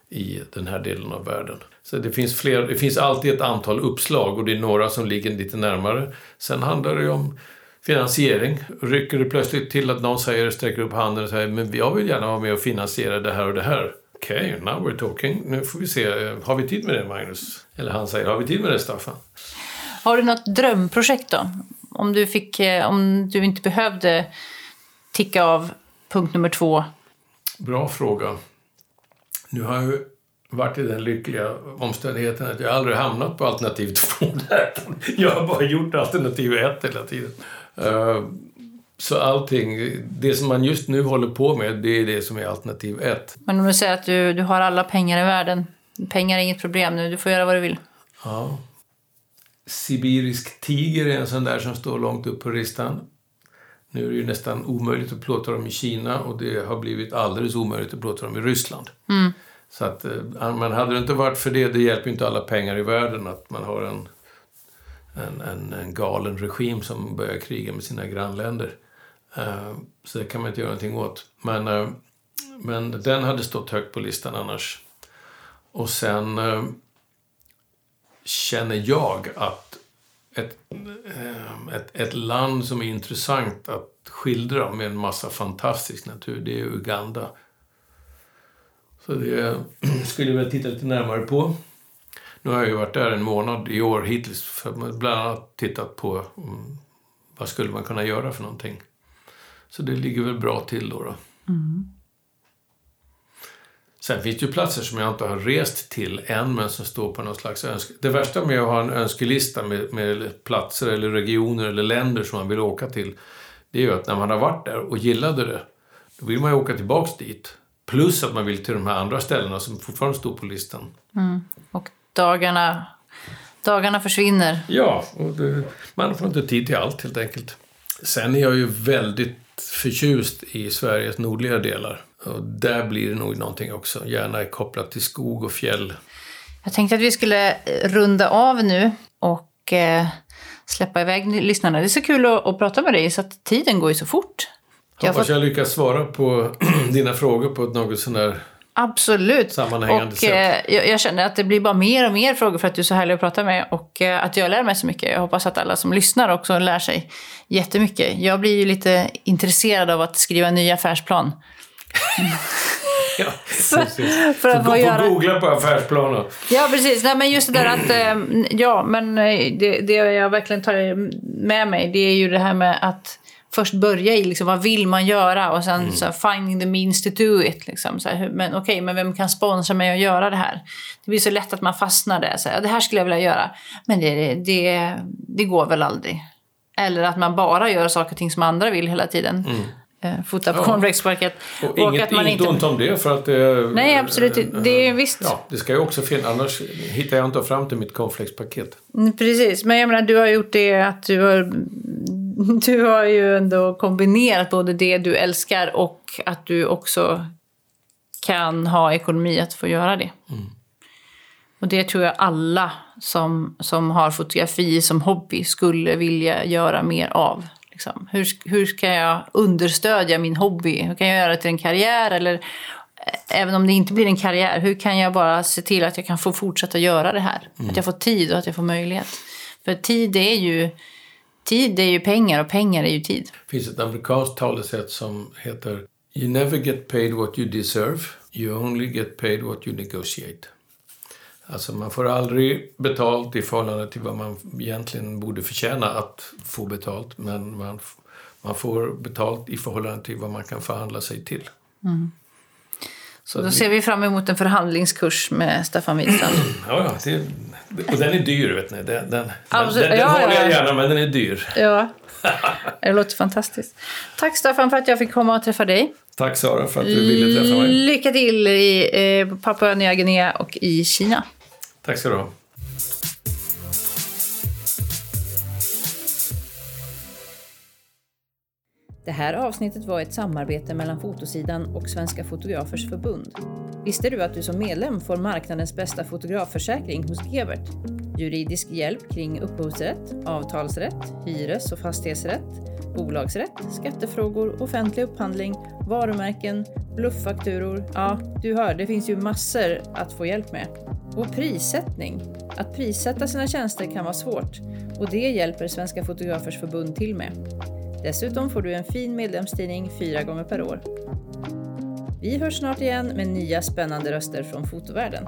i den här delen av världen. Så det finns, fler, det finns alltid ett antal uppslag och det är några som ligger lite närmare. Sen handlar det ju om finansiering. Rycker det plötsligt till att någon säger, sträcker upp handen och säger men jag vill gärna vara med och finansiera det här och det här. Okej, now we're talking. Nu får vi se. Har vi tid med det, Magnus? Eller han säger, har vi tid med det, Staffan? Har du något drömprojekt då? Om du, fick, eh, om du inte behövde ticka av punkt nummer två. Bra fråga. Nu har jag varit i den lyckliga omständigheten att jag aldrig hamnat på alternativ två. Där. Jag har bara gjort alternativ ett hela tiden. Så allting, det som man just nu håller på med, det är det som är alternativ ett. Men om du säger att du, du har alla pengar i världen. Pengar är inget problem nu, du får göra vad du vill. Ja. Sibirisk tiger är en sån där som står långt upp på listan. Nu är det ju nästan omöjligt att plåta dem i Kina och det har blivit alldeles omöjligt att plåta dem i Ryssland. Så att, eh, men hade det inte varit för det, det hjälper inte alla pengar i världen att man har en, en, en, en galen regim som börjar kriga med sina grannländer. Eh, så det kan man inte göra någonting åt. Men, eh, men den hade stått högt på listan annars. Och sen eh, känner jag att ett, ett, ett land som är intressant att skildra med en massa fantastisk natur, det är Uganda. Så det skulle jag väl titta lite närmare på. Nu har jag ju varit där en månad i år hittills för bland annat tittat på mm, vad skulle man kunna göra för någonting. Så det ligger väl bra till då. då. Sen finns det ju platser som jag inte har rest till än, men som står på någon slags önske... Det värsta med att ha en önskelista med, med platser eller regioner eller länder som man vill åka till, det är ju att när man har varit där och gillade det, då vill man ju åka tillbaks dit. Plus att man vill till de här andra ställena som fortfarande står på listan. Och dagarna, dagarna försvinner. Ja, och det, man får inte tid till allt helt enkelt. Sen är jag ju väldigt förtjust i Sveriges nordliga delar. Och där blir det nog någonting också. Gärna kopplat till skog och fjäll. Jag tänkte att vi skulle runda av nu och eh, släppa iväg lyssnarna. Det är så kul att, att prata med dig så att tiden går ju så fort. Jag Hoppas fått- jag lyckas svara på dina frågor på ett något sån där... Absolut. Sammanhängande och, sätt. eh, jag, jag känner att det blir bara mer och mer frågor för att du är så härlig att prata med och eh, att jag lär mig så mycket. Jag hoppas att alla som lyssnar också lär sig jättemycket. Jag blir ju lite intresserad av att skriva en ny affärsplan. Ja, Så- för att få göra- googla på affärsplaner. Ja, precis. Nej, men just det där att... Eh, ja, men det, det jag verkligen tar med mig det är ju det här med att först börja i liksom, vad vill man göra och sen så här, finding the means to do it. Liksom, så här, men okej, men vem kan sponsra mig att göra det här? Det blir så lätt att man fastnar där. Så här, det här skulle jag vilja göra. Men det, det, det går väl aldrig. Eller att man bara gör saker och ting som andra vill hela tiden. Eh, fota på Ja. cornflakesparket. Och, inget, inget ont om det för att det... Nej, absolut inte. Det är visst. Ja, det ska ju också finnas. Annars hittar jag inte fram till mitt cornflakespaket. Mm, Precis, men jag menar du har gjort det att du har, du har ju ändå kombinerat både det du älskar och att du också kan ha ekonomi att få göra det. Och det tror jag alla som, som har fotografi som hobby skulle vilja göra mer av. Liksom. Hur, hur ska jag understödja min hobby? Hur kan jag göra det till en karriär? Eller eh, även om det inte blir en karriär, hur kan jag bara se till att jag kan få fortsätta göra det här? Att jag får tid och att jag får möjlighet. För tid är ju, tid är ju pengar och pengar är ju tid. Det finns ett amerikanskt talesätt som heter You never get paid what you deserve. You only get paid what you negotiate. Alltså man får aldrig betalt i förhållande till vad man egentligen borde förtjäna att få betalt. Men man, man får betalt i förhållande till vad man kan förhandla sig till. Så då ser vi fram emot en förhandlingskurs med Staffan Widstrand. Ja, ja, det, och den är dyr, vet ni. Den, den, Absolut. den, den Ja, håller jag ja. gärna, men den är dyr. Ja, det låter fantastiskt. Tack Staffan för att jag fick komma och träffa dig. Tack Sara för att du ville träffa mig. Lycka till i eh, Papua Nya Guinea och i Kina. Tack ska du ha. Det här avsnittet var ett samarbete mellan Fotosidan och Svenska Fotografers Förbund. Visste du att du som medlem får marknadens bästa fotografförsäkring hos Evert? Juridisk hjälp kring upphovsrätt, avtalsrätt, hyres och fastighetsrätt, bolagsrätt, skattefrågor, offentlig upphandling, varumärken, blufffakturor. Ja, du hör, det finns ju massor att få hjälp med. Och prissättning. Att prissätta sina tjänster kan vara svårt och det hjälper Svenska Fotografers Förbund till med. Dessutom får du en fin medlemstidning fyra gånger per år. Vi hörs snart igen med nya spännande röster från fotovärlden.